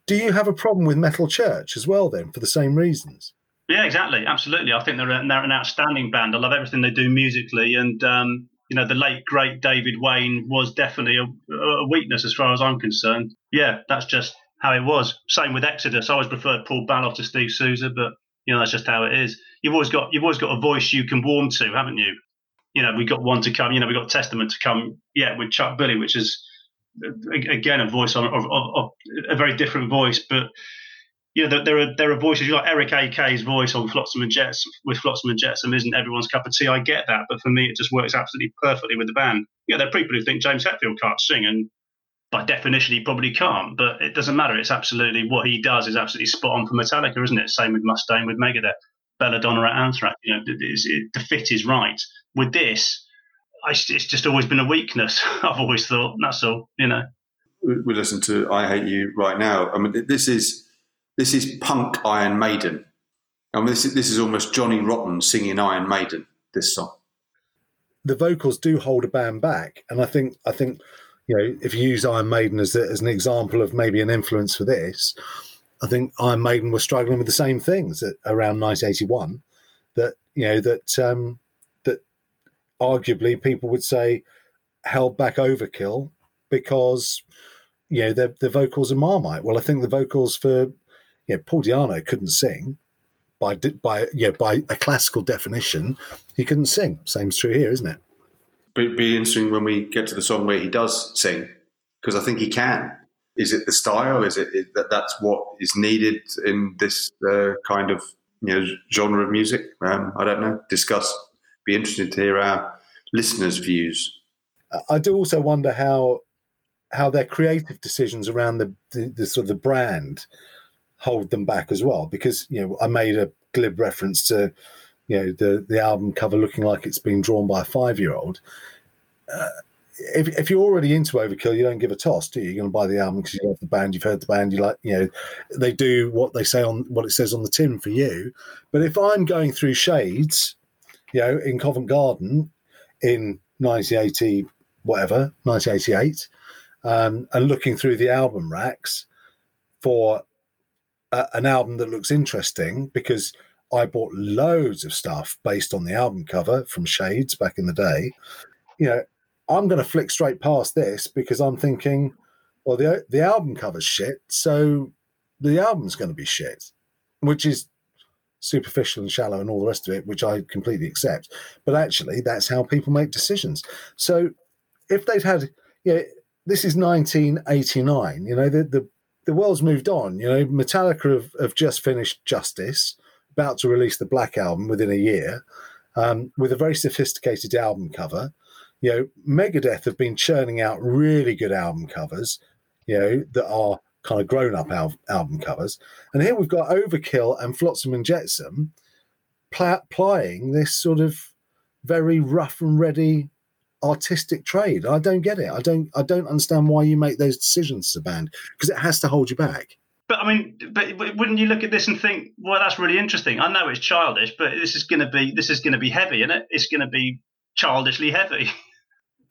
do you have a problem with Metal Church as well? Then, for the same reasons. Yeah, exactly. Absolutely. I think they're, a, they're an outstanding band. I love everything they do musically. And, um, you know, the late, great David Wayne was definitely a, a weakness as far as I'm concerned. Yeah, that's just how it was. Same with Exodus. I always preferred Paul Baloff to Steve Souza, but, you know, that's just how it is. You've always got you've always got a voice you can warm to, haven't you? You know, we got one to come. You know, we got Testament to come. Yeah, with Chuck Billy, which is again a voice on of, of, of a very different voice, but you know, there, are there are voices like Eric AK's voice on Flotsam and Jets with Flotsam and Jetsam isn't everyone's cup of tea. I get that, but for me, it just works absolutely perfectly with the band. Yeah, there are people who think James Hetfield can't sing, and by definition, he probably can't. But it doesn't matter. It's absolutely what he does is absolutely spot on for Metallica, isn't it? Same with Mustaine, with Megadeth, Belladonna at Anthrax. You know, it, it, the fit is right. With this, I, it's just always been a weakness. I've always thought that's all. You know. We we listen to "I Hate You" right now. I mean, this is this is punk Iron Maiden. I mean, this is this is almost Johnny Rotten singing Iron Maiden. This song. the vocals do hold a band back, and I think I think you know if you use Iron Maiden as, a, as an example of maybe an influence for this, I think Iron Maiden were struggling with the same things around 1981. That you know that um, that arguably people would say held back Overkill because you know their the vocals are Marmite. Well, I think the vocals for you know Paul Di'Anno couldn't sing by by yeah by a classical definition he couldn't sing. Same's true here, isn't it? Be, be interesting when we get to the song where he does sing, because I think he can. Is it the style? Is it is that that's what is needed in this uh, kind of you know genre of music? Um, I don't know. Discuss. Be interested to hear our listeners' views. I do also wonder how how their creative decisions around the, the, the sort of the brand hold them back as well. Because you know, I made a glib reference to you know the the album cover looking like it's been drawn by a five year old. Uh, if, if you're already into Overkill, you don't give a toss, do you? You're going to buy the album because you love the band, you've heard the band, you like, you know, they do what they say on what it says on the tin for you. But if I'm going through Shades, you know, in Covent Garden in 1980, whatever, 1988, um, and looking through the album racks for a, an album that looks interesting because I bought loads of stuff based on the album cover from Shades back in the day. You know, I'm going to flick straight past this because I'm thinking, well, the the album cover's shit, so the album's going to be shit, which is superficial and shallow and all the rest of it, which I completely accept. But actually, that's how people make decisions. So if they'd had, you know, this is 1989, you know, the, the, the world's moved on. You know, Metallica have, have just finished Justice, about to release the Black Album within a year, um, with a very sophisticated album cover. You know, Megadeth have been churning out really good album covers, you know, that are kind of grown up al- album covers. And here we've got Overkill and Flotsam and Jetsam pl- plying this sort of very rough and ready artistic trade. I don't get it. I don't. I don't understand why you make those decisions as a band because it has to hold you back. But I mean, but wouldn't you look at this and think, well, that's really interesting. I know it's childish, but this is going to be this is going to be heavy, isn't it? It's going to be childishly heavy.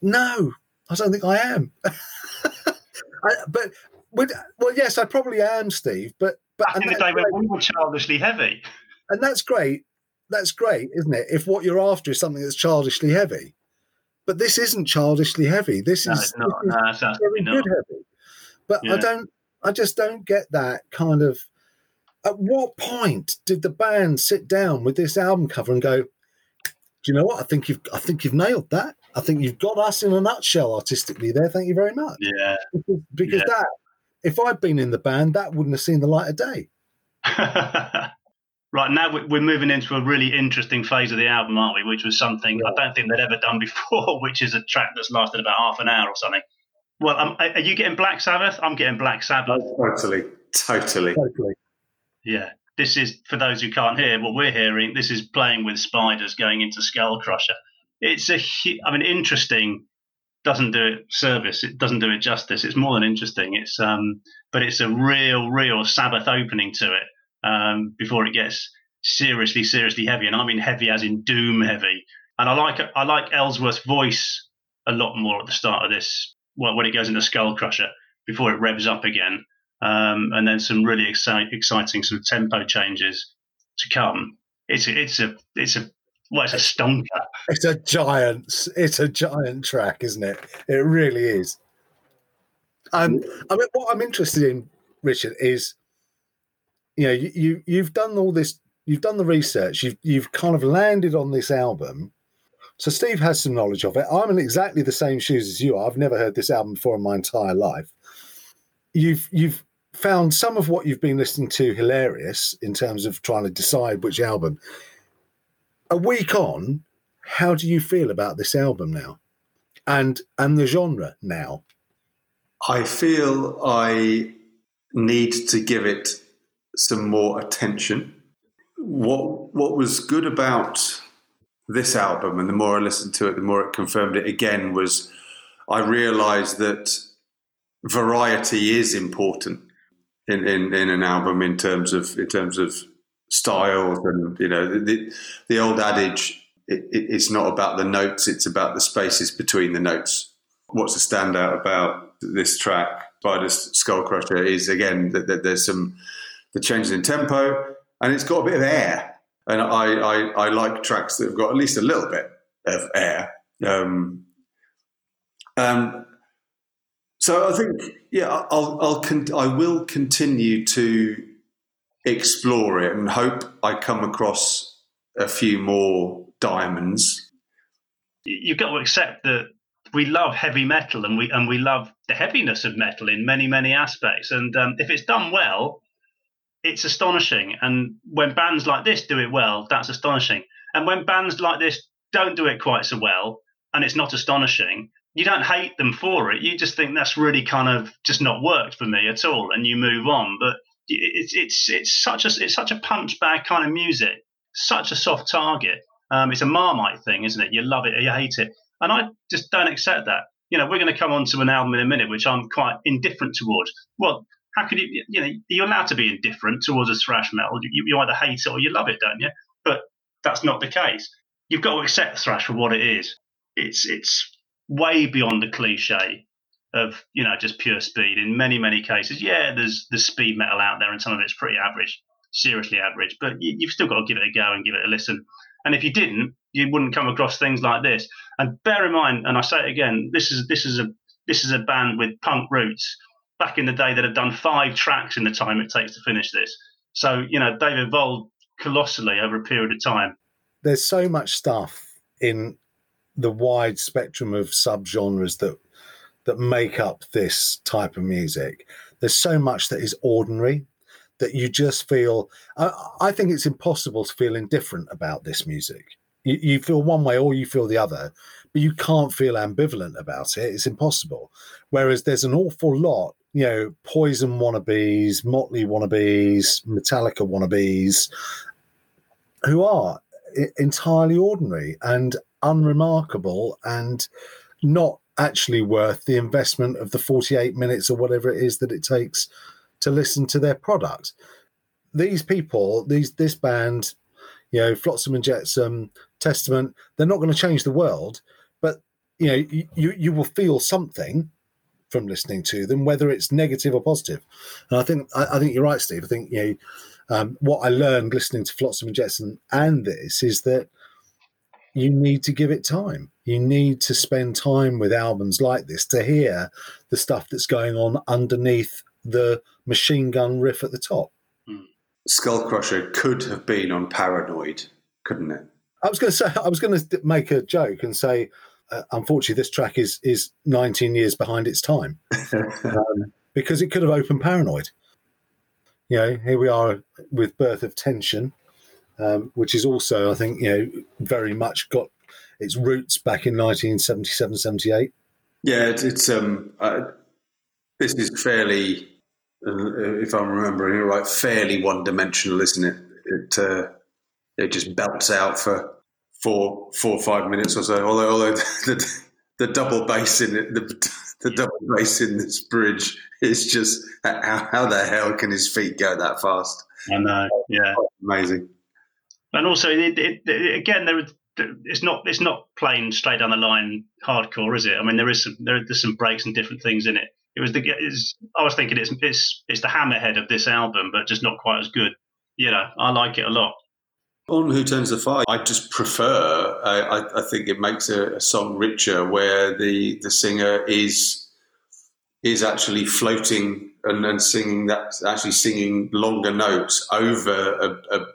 No, I don't think I am. I, but would, well, yes, I probably am, Steve. But but Back in the day when we were childishly heavy, and that's great. That's great, isn't it? If what you're after is something that's childishly heavy, but this isn't childishly heavy. This no, is, not. this No, is very absolutely good not. heavy. But I don't. I just don't get that kind of. At what point did the band sit down with this album cover and go? Do you know what? I think you've. I think you've nailed that. I think you've got us in a nutshell artistically there. Thank you very much. Yeah. Because, because Yeah. that, if I'd been in the band, that wouldn't have seen the light of day. right now we- we're moving into a really interesting phase of the album, aren't we? Which was something I don't think they'd ever done before, which is a track that's lasted about half an hour or something. Well, um, are are you getting Black Sabbath? I'm getting Black Sabbath. Totally, totally. Totally. Yeah. This is for those who can't hear what we're hearing. This is playing with spiders going into Skullkrusher. It's a I mean, interesting. Doesn't do it service. It doesn't do it justice. It's more than interesting. It's um, but it's a real, real Sabbath opening to it. Um, before it gets seriously, seriously heavy, and I mean heavy as in doom heavy. And I like I like Ellsworth's voice a lot more at the start of this. Well, when it goes into Skullkrusher before it revs up again um, and then some really exci- exciting sort of tempo changes to come. It's a, it's a it's a well, it's a stonker. It's a giant. It's a giant track, isn't it? It really is. Um, I mean, what I'm interested in, Richard, is you know you, you you've done all this. You've done the research. You've you've kind of landed on this album. So Steve has some knowledge of it. I'm in exactly the same shoes as you are. I've never heard this album before in my entire life. You've you've found some of what you've been listening to hilarious in terms of trying to decide which album. A week on, how do you feel about this album now and and the genre now I feel I need to give it some more attention. What what was good about this album, and the more I listened to it, the more it confirmed it again, was I realised that variety is important in, in, in an album in terms of in terms of styles and you know the the old adage it, it, it's not about the notes it's about the spaces between the notes. What's a standout about this track by the Skullkrusher is again that, that there's some the changes in tempo and it's got a bit of air. And I, I i like tracks that have got at least a little bit of air. Um um so I think, yeah, I'll, I'll, con- I will continue to explore it and hope I come across a few more diamonds. You've got to accept that we love heavy metal and we and we love the heaviness of metal in many many aspects. And um, if it's done well, it's astonishing. And when bands like this do it well, that's astonishing. And when bands like this don't do it quite so well, and it's not astonishing, you don't hate them for it. You just think that's really kind of just not worked for me at all, and you move on. But it's it's it's such a it's such a punch bag kind of music, such a soft target. Um, it's a marmite thing, isn't it? You love it or you hate it, and I just don't accept that. You know, we're going to come on to an album in a minute, which I'm quite indifferent towards. Well, how could you? You know, you're allowed to be indifferent towards a thrash metal. You, you either hate it or you love it, don't you? But that's not the case. You've got to accept thrash for what it is. It's it's way beyond the cliche of you know just pure speed. In many many cases, yeah, there's there's speed metal out there, and some of it's pretty average, seriously average. But you, you've still got to give it a go and give it a listen. And if you didn't, you wouldn't come across things like this. And bear in mind, and I say it again, this is this is a this is a band with punk roots back in the day that have done five tracks in the time it takes to finish this. So you know, they've evolved colossally over a period of time. There's so much stuff in the wide spectrum of subgenres that that make up this type of music. There's so much that is ordinary that you just feel. I, I think it's impossible to feel indifferent about this music. You, you feel one way or you feel the other, but you can't feel ambivalent about it. It's impossible. Whereas there's an awful lot, you know, Poison wannabes, Motley wannabes, Metallica wannabes, who are entirely ordinary and unremarkable and not actually worth the investment of the 48 minutes or whatever it is that it takes to listen to their product. These people, these this band, you know, Flotsam and Jetsam, Testament, they're not going to change the world, but you know, you you will feel something from listening to them, whether it's negative or positive. And I think I, I think you're right, Steve. I think you know um, what I learned listening to Flotsam and Jetsam and this is that you need to give it time. You need to spend time with albums like this to hear the stuff that's going on underneath the machine gun riff at the top. Hmm. Skullkrusher could have been on Paranoid, couldn't it? I was going to say I was going to make a joke and say, uh, unfortunately, this track is is 19 years behind its time um, because it could have opened Paranoid. You know, here we are with Birth of Tension, um, which is also, I think, you know, very much got its roots back in 1977, 78. Yeah, it's, it's um, uh, this is fairly, uh, if I'm remembering it right, fairly one dimensional, isn't it? It uh, it just belts out for four, four or five minutes or so. Although, although the, the double bass in it, the, the double bass in this bridge is just how, how the hell can his feet go that fast? I know, yeah, amazing. And also, it, it, it, again, there it's not it's not plain straight down the line hardcore, is it? I mean, there is some there, there's some breaks and different things in it. It was the it's, I was thinking it's it's it's the hammerhead of this album, but just not quite as good. You know, I like it a lot. On Who Tends the Fire, I just prefer. I, I think it makes a, a, song richer where the the singer is is actually floating and, and singing that actually singing longer notes over a, a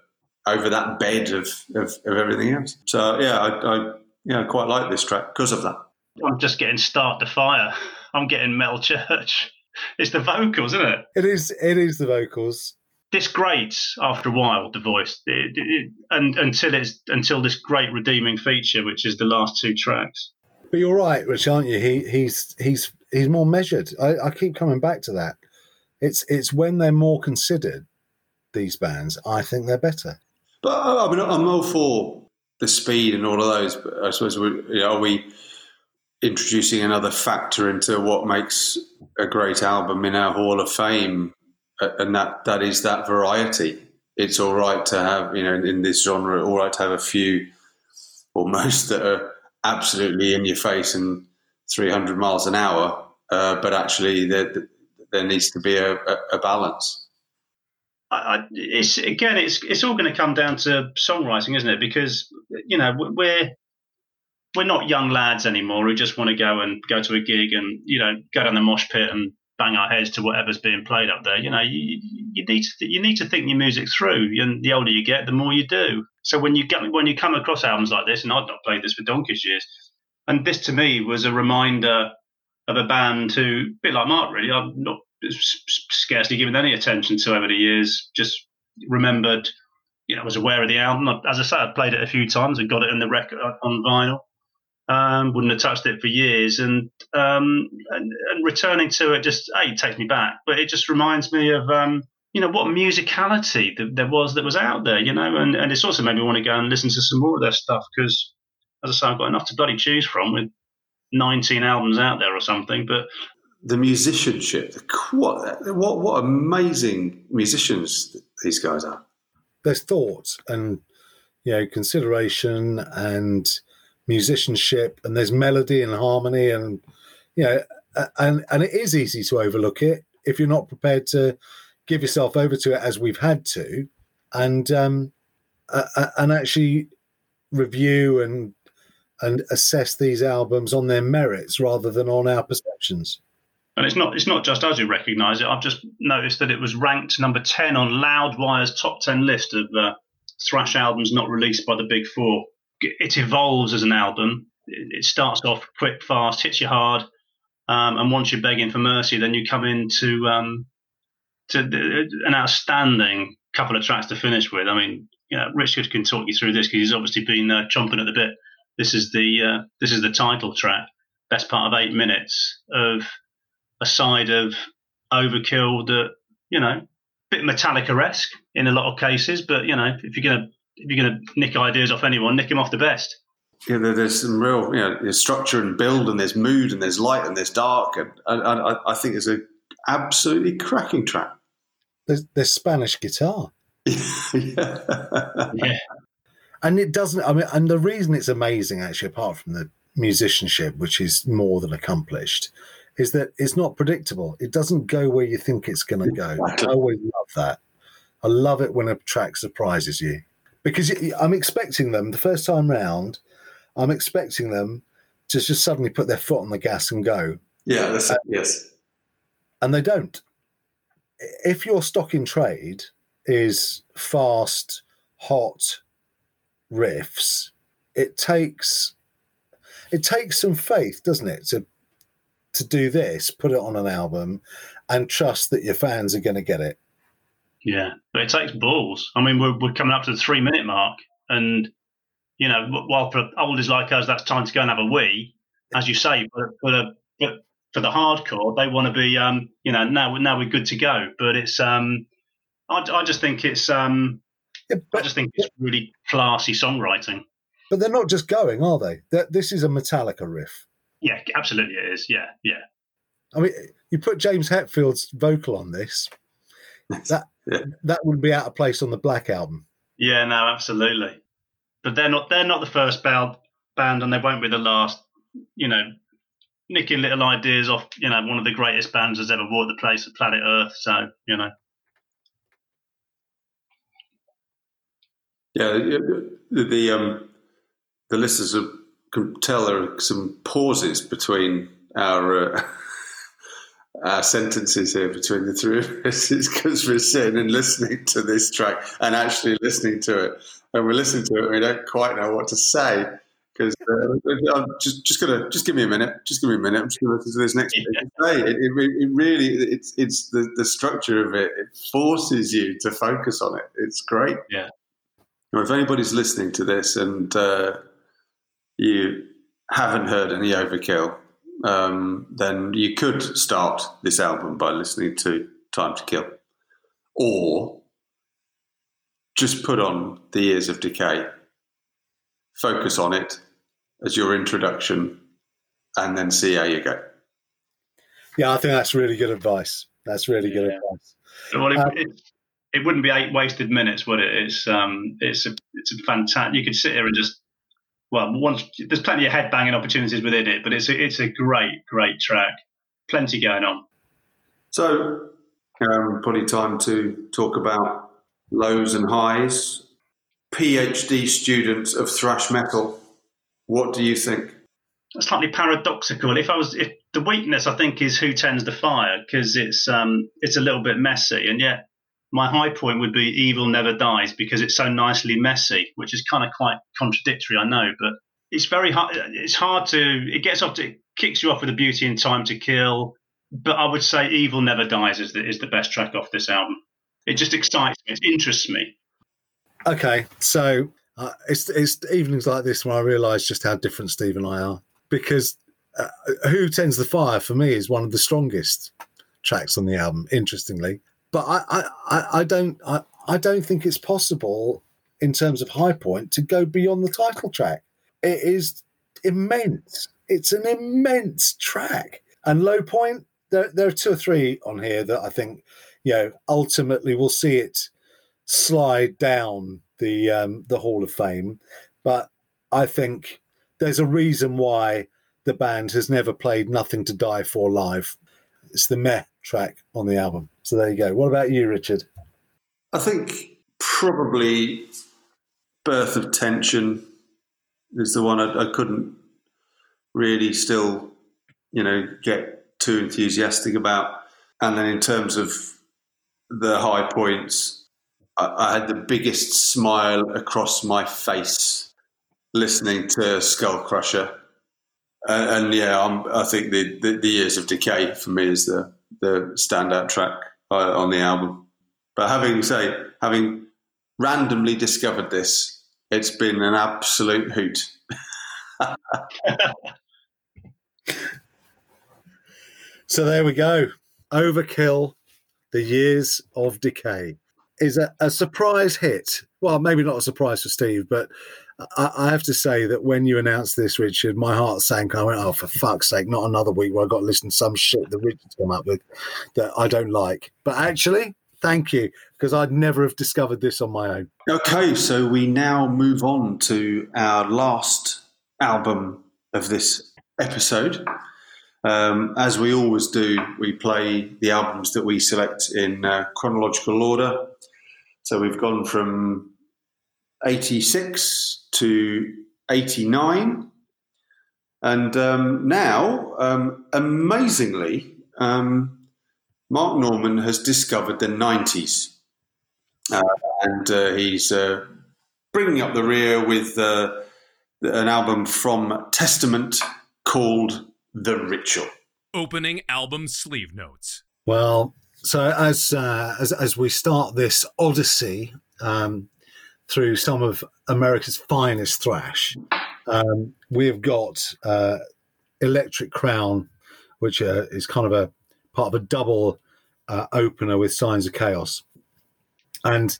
over that bed of, of, of everything else. So yeah, I, I yeah I quite like this track because of that. I'm just getting start the fire. I'm getting Metal Church. It's the vocals, isn't it? It is. It is the vocals. This grates after a while. The voice, it, it, and until it's until this great redeeming feature, which is the last two tracks. But you're right, Rich, aren't you? He he's he's he's more measured. I, I keep coming back to that. It's it's when they're more considered. These bands, I think they're better. But I mean, I'm all for the speed and all of those. But I suppose we, you know, are we introducing another factor into what makes a great album in our Hall of Fame, and that that is that variety. It's all right to have, you know, in this genre, all right to have a few or most that are absolutely in your face and 300 miles an hour, uh, but actually there, there needs to be a, a, a balance. I, it's again, it's it's all going to come down to songwriting, isn't it? Because you know we're we're not young lads anymore who just want to go and go to a gig and you know go down the mosh pit and bang our heads to whatever's being played up there. You know, you, you need to you need to think your music through. And the older you get, the more you do. So when you get when you come across albums like this, and I've not played this for donkey's years, and this to me was a reminder of a band who, a bit like Mark, really. I've not scarcely given any attention to over the years. Just remembered, you know, I was aware of the album. As I said, I played it a few times and got it in the record on vinyl. Um, wouldn't have touched it for years, and, um, and, and returning to it just a it takes me back, but it just reminds me of um, you know what musicality that there was that was out there, you know, and, and it's also made me want to go and listen to some more of their stuff because, as I say, I've got enough to bloody choose from with 19 albums out there or something, but the musicianship, the, what, what, what amazing musicians these guys are. There's thought and you know consideration and musicianship, and there's melody and harmony, and you know, and and it is easy to overlook it if you're not prepared to give yourself over to it as we've had to, and um, uh, and actually review and and assess these albums on their merits rather than on our perceptions. And it's not it's not just us who recognise it. I've just noticed that it was ranked number ten on Loudwire's top ten list of uh, thrash albums not released by the Big Four. It evolves as an album. It starts off quick, fast, hits you hard, um, and once you're begging for mercy, then you come into um, to an outstanding couple of tracks to finish with. I mean, you know, Richard can talk you through this because he's obviously been uh, chomping at the bit. This is the uh, this is the title track, best part of eight minutes of a side of Overkill that you know, bit Metallica esque in a lot of cases. But you know, if you're gonna if you're gonna nick ideas off anyone, nick him off the best. Yeah, there's some real, you know, there's structure and build, and there's mood, and there's light, and there's dark, and I, I think it's a absolutely cracking track. There's, there's Spanish guitar. yeah. yeah. And it doesn't, I mean, and the reason it's amazing, actually, apart from the musicianship, which is more than accomplished, is that it's not predictable. It doesn't go where you think it's going to go. I always love that. I love it when a track surprises you because I'm expecting them the first time round. I'm expecting them to just suddenly put their foot on the gas and go. Yeah, that's, yes. And they don't. If your stock in trade is fast, hot riffs, it takes it takes some faith, doesn't it, to to do this, put it on an album, and trust that your fans are going to get it. Yeah, but it takes balls. I mean, we're, we're coming up to the three minute mark, and you know, while for oldies like us, that's time to go and have a wee. As you say, but but, but for the hardcore, they want to be, um, you know, now now we're good to go. But it's, um, I, I just think it's, um, yeah, but, I just think it's really classy songwriting. But they're not just going, are they? They're, this is a Metallica riff. Yeah, absolutely, it is. Yeah, yeah. I mean, you put James Hetfield's vocal on this, that yeah. that would be out of place on the Black album. Yeah, no, absolutely. But they're not they're not the first band, band, and they won't be the last. You know, nicking little ideas off you know one of the greatest bands that's ever walked the place of planet Earth. So you know. Yeah, the, the um, the listeners can tell there are some pauses between our uh, our sentences here between the three of us. Because we're sitting and listening to this track and actually listening to it. And we're listening to it, and we don't quite know what to say because uh, I'm just just gonna just give me a minute. Just give me a minute. I'm just gonna listen to this next. Yeah. It, it, it, really it's it's the the structure of it. It forces you to focus on it. It's great. Yeah. if anybody's listening to this and uh, you haven't heard any Overkill, um, then you could start this album by listening to Time to Kill, or just put on the Years of Decay, focus on it as your introduction, and then see how you go. Yeah, I think that's really good advice. That's really good yeah. advice. Well, it, um, it, it, wouldn't be eight wasted minutes, would it? It's um, it's a it's a fantastic. You could sit here and just well, once there's plenty of headbanging opportunities within it, but it's a, it's a great, great track. Plenty going on. So, um, probably time to talk about lows and highs. PhD students of thrash metal, what do you think? That's Slightly paradoxical. If I was, if the weakness, I think, is who tends the fire because it's um, it's a little bit messy, and yet my high point would be Evil Never Dies because it's so nicely messy, which is kind of quite contradictory, I know, but it's very hard. It's hard to. It gets off. To, it kicks you off with the beauty and time to kill. But I would say Evil Never Dies is the, is the best track off this album. It just excites me. It interests me. Okay, so uh, it's it's evenings like this when I realise just how different Steve and I are because uh, Who Tends the Fire for me is one of the strongest tracks on the album. Interestingly, but I, I, I don't I, I don't think it's possible in terms of high point to go beyond the title track. It is immense. It's an immense track. And low point, there, there are two or three on here that I think, you know, ultimately we'll see it slide down the um, the Hall of Fame. But I think there's a reason why the band has never played Nothing to Die For live. It's the meh track on the album. So there you go. What about you, Richard? I think probably Birth of Tension is the one I, I couldn't really still, you know, get too enthusiastic about. And then in terms of the high points, I, had the biggest smile across my face listening to Skullkrusher. And, and yeah, I'm, i think the, the, the, Years of Decay for me is the, the standout track uh, on the album. But having say, having randomly discovered this, it's been an absolute hoot. so there we go. Overkill, the Years of Decay is a, a surprise hit. Well, maybe not a surprise for Steve, but I, have to say that when you announced this, Richard, my heart sank. I went, "Oh, for fuck's sake! Not another week where I've got to listen to some shit that Richard's come up with that I don't like." But actually, thank you because I'd never have discovered this on my own. Okay, so we now move on to our last album of this episode. Um, as we always do, we play the albums that we select in uh, chronological order. So we've gone from 86 to 89. And um, now, um, amazingly, um, Mark Norman has discovered the 90s. Uh, and uh, he's uh, bringing up the rear with uh, an album from Testament called The Ritual. Opening album sleeve notes. Well, so as uh, as as we start this odyssey um, through some of America's finest thrash, um, we've got uh, Electric Crown, which uh, is kind of a part of a double uh, opener with Signs of Chaos, and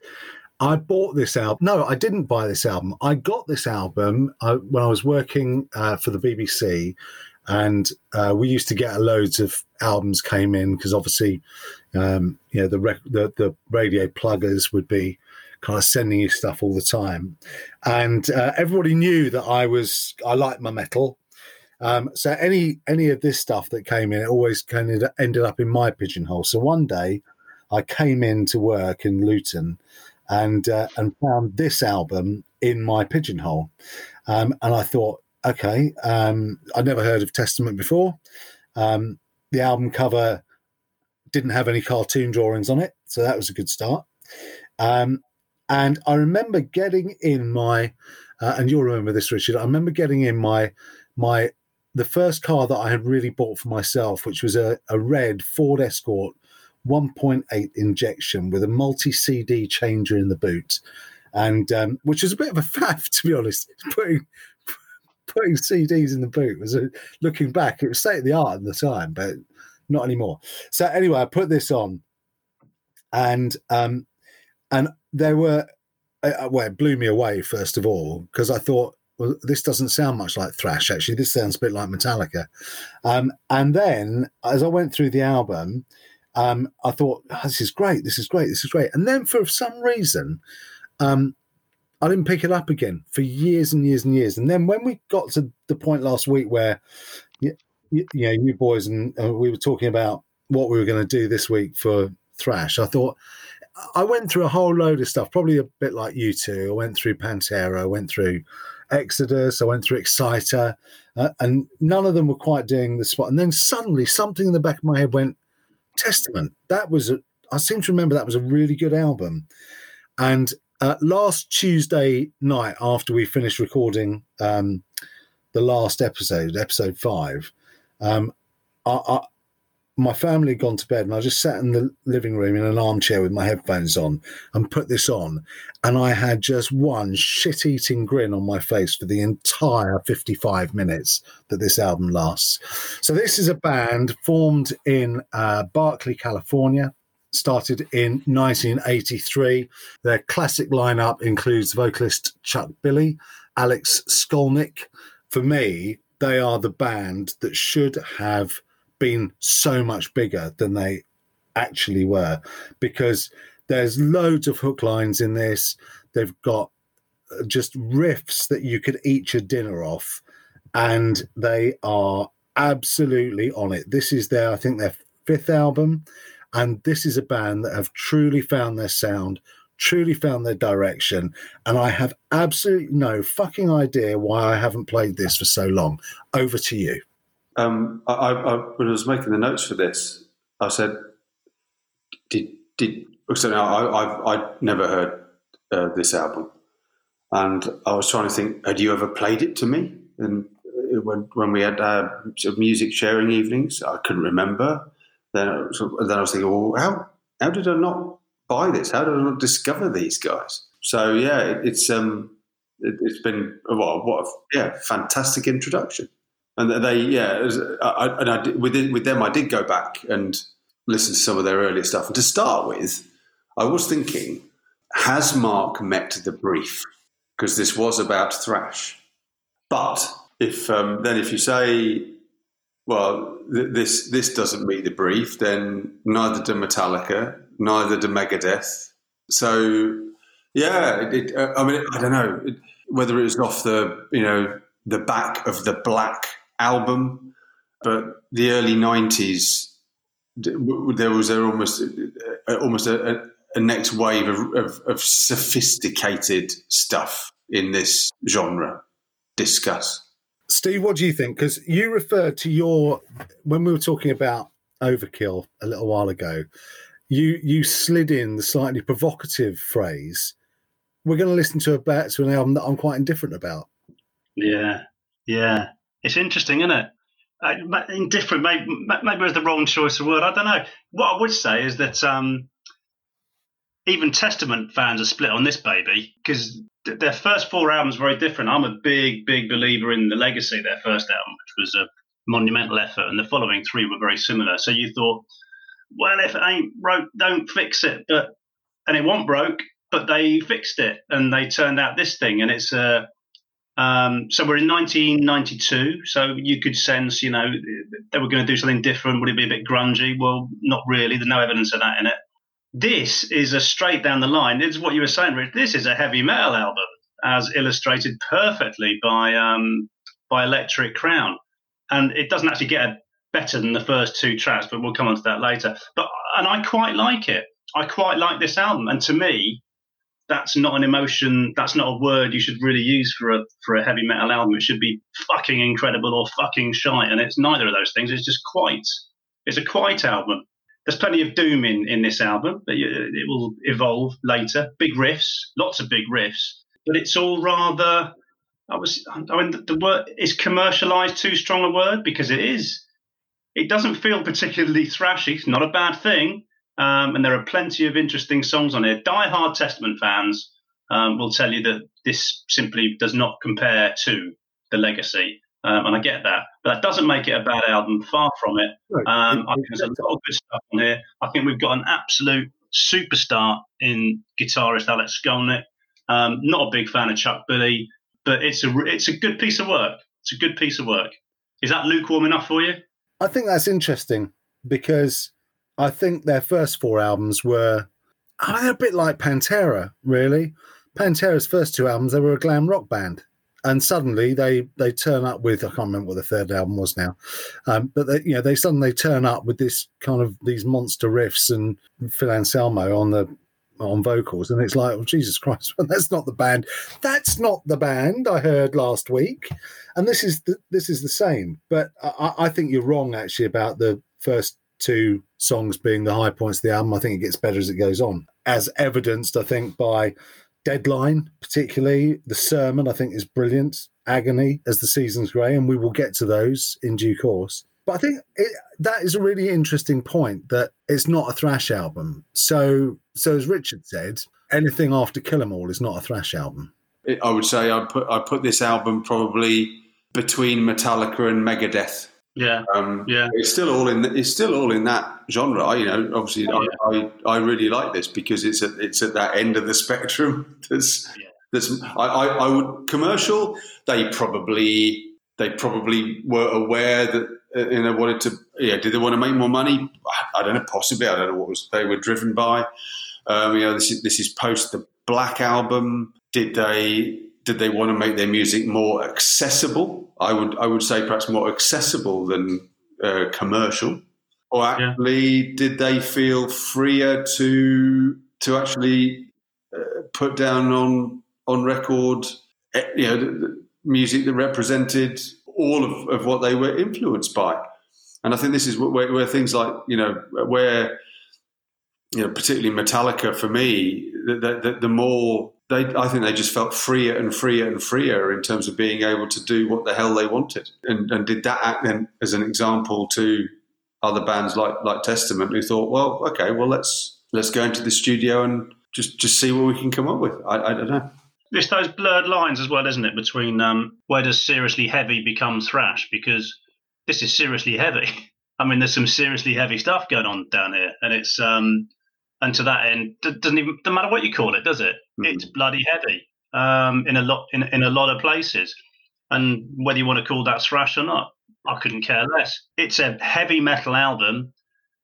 I bought this album. No, I didn't buy this album. I got this album uh, when I was working uh, for the BBC, and uh, we used to get loads of albums came in because obviously, um, you know, the, rec- the the radio pluggers would be kind of sending you stuff all the time, and uh, everybody knew that I was I liked my metal. Um, so any any of this stuff that came in, it always kind of ended up in my pigeonhole. So one day, I came in to work in Luton, and uh, and found this album in my pigeonhole, um, and I thought okay, um, I'd never heard of Testament before. Um, the album cover didn't have any cartoon drawings on it, so that was a good start. Um, and I remember getting in my, uh, and you'll remember this, Richard. I remember getting in my my the first car that I had really bought for myself, which was a, a red Ford Escort 1.8 injection with a multi CD changer in the boot, and um, which was a bit of a faff to be honest. Putting putting CDs in the boot was a, looking back, it was state of the art at the time, but not anymore. So anyway, I put this on, and um, and there were uh, uh well, it blew me away first of all because I thought. Well, this doesn't sound much like thrash. Actually, this sounds a bit like Metallica. Um, and then, as I went through the album, um, I thought, oh, "This is great. This is great. This is great." And then, for some reason, um, I didn't pick it up again for years and years and years. And then when we got to the point last week where, you, you know, you boys and uh, we were talking about what we were going to do this week for Thrash, I thought I went through a whole load of stuff, probably a bit like you two. I went through Pantera, I went through Exodus, I went through Exciter, uh, and none of them were quite doing the spot. And then suddenly something in the back of my head went, Testament. That was a, I seem to remember that was a really good album. And uh, last Tuesday night, after we finished recording um, the last episode, episode five, um, I, I, my family had gone to bed, and I just sat in the living room in an armchair with my headphones on and put this on, and I had just one shit-eating grin on my face for the entire 55 minutes that this album lasts. So this is a band formed in uh, Berkeley, California started in 1983. Their classic lineup includes vocalist Chuck Billy, Alex Skolnick. For me, they are the band that should have been so much bigger than they actually were because there's loads of hook lines in this. They've got uh, just riffs that you could eat your dinner off, and they are absolutely on it. This is their, I think, their fifth album. And this is a band that have truly found their sound, truly found their direction. And I have absolutely no fucking idea why I haven't played this for so long. Over to you. Um, I, I, when I was making the notes for this, I said, "Did did so now I, I've I'd never heard uh, this album, and I was trying to think: Had you ever played it to me? And uh, when when we had uh, music sharing evenings, I couldn't remember. Then, then I was thinking, well, how how did I not buy this? How did I not discover these guys? So yeah, it, it's um, it, has been well, what a, yeah, fantastic introduction. And they yeah, was, I, and I with with them, I did go back and listen to some of their earlier stuff. And to start with, I was thinking, has Mark met the brief? Because this was about thrash. But if um, then if you say, well, th- this this doesn't meet the brief, then neither do Metallica, neither do Megadeth. So yeah, it, it, uh, I mean, I don't know it, whether it was off the you know the back of the Black album, but the early '90s there was a, almost almost a, a next wave of, of, of, sophisticated stuff in this genre. Discuss, Steve. What do you think? Because you referred to your when we were talking about Overkill a little while ago. You you slid in the slightly provocative phrase. We're going to listen to a back to an album that I'm quite indifferent about. Yeah, yeah, it's interesting, isn't it? uh, indifferent maybe, maybe was the wrong choice of word. I don't know. What I would say is that um, even Testament fans are split on this baby because th- their first four albums are very different. I'm a big, big believer in the Legacy, their first album, which was a monumental effort, and the following three were very similar. So you thought, well, if it ain't broke, don't fix it. But and it wasn't broke, but they fixed it, and they turned out this thing, and it's a um, so we're in 1992, so you could sense, you know, they were going to do something different. Would it be a bit grungy? Well, not really. There's no evidence of that in it. This is a straight down the line. It's what you were saying, Rich. This is a heavy metal album, as illustrated perfectly by um, by Electric Crown, and it doesn't actually get better than the first two tracks, but we'll come on to that later. But and I quite like it. I quite like this album, and to me, that's not an emotion. That's not a word you should really use for a for a heavy metal album. It should be fucking incredible or fucking shite, and it's neither of those things. It's just quite. It's a quiet album. There's plenty of doom in in this album, but it will evolve later. Big riffs, lots of big riffs, but it's all rather. I was. I mean, the, the word is commercialized too strong a word because it is. It doesn't feel particularly thrashy. It's not a bad thing um, and there are plenty of interesting songs on here. Die Hard Testament fans um, will tell you that this simply does not compare to The Legacy. Um, and I get that, but that doesn't make it a bad album. Far from it. Um, I think there's a lot of good stuff on here. I think we've got an absolute superstar in guitarist Alex Skolnick. Um, not a big fan of Chuck Billy, but it's a it's a good piece of work. It's a good piece of work. Is that lukewarm enough for you? I think that's interesting because I think their first four albums were a bit like Pantera, really. Pantera's first two albums, they were a glam rock band, and suddenly they they turn up with I can't remember what the third album was now, um, but they, you know they suddenly turn up with this kind of these monster riffs and Phil Anselmo on the on vocals, and it's like, oh Jesus Christ, that's not the band. That's not the band I heard last week, and this is the, this is the same. But I, I think you're wrong actually about the first two songs being the high points of the album. I think it gets better as it goes on, as evidenced, I think, by Deadline, particularly. The Sermon, I think, is brilliant. Agony, as the seasons grey, and we will get to those in due course. But I think it, that is a really interesting point that it's not a thrash album. So, so as Richard said, anything after Kill 'Em All is not a thrash album. I would say I put I put this album probably between Metallica and Megadeth yeah, um, yeah. It's still all in. It's still all in that genre. I, you know, obviously, oh, yeah. I, I, I really like this because it's at it's at that end of the spectrum. There's yeah. there's I, I, I would commercial. They probably they probably were aware that uh, you know wanted to. Yeah, did they want to make more money? I don't know. Possibly, I don't know what was they were driven by. Um, you know, this is this is post the Black album. Did they did they want to make their music more accessible? I would I would say perhaps more accessible than uh, commercial. Or actually, yeah. did they feel freer to to actually uh, put down on on record, eh, you know, music that represented all of, of what they were influenced by? And I think this is where, where things like you know where you know, particularly Metallica for me, the, the, the more they, I think they just felt freer and freer and freer in terms of being able to do what the hell they wanted, and, and did that act then as an example to other bands like like Testament who thought, well, okay, well let's let's go into the studio and just just see what we can come up with. I, I don't know. It's those blurred lines as well, isn't it, between um, where does seriously heavy become thrash? Because this is seriously heavy. I mean, there's some seriously heavy stuff going on down here, and it's um, and to that end, doesn't even doesn't matter what you call it, does it? Mm-hmm. It's bloody heavy um, in a lot in, in a lot of places, and whether you want to call that thrash or not, I couldn't care less. It's a heavy metal album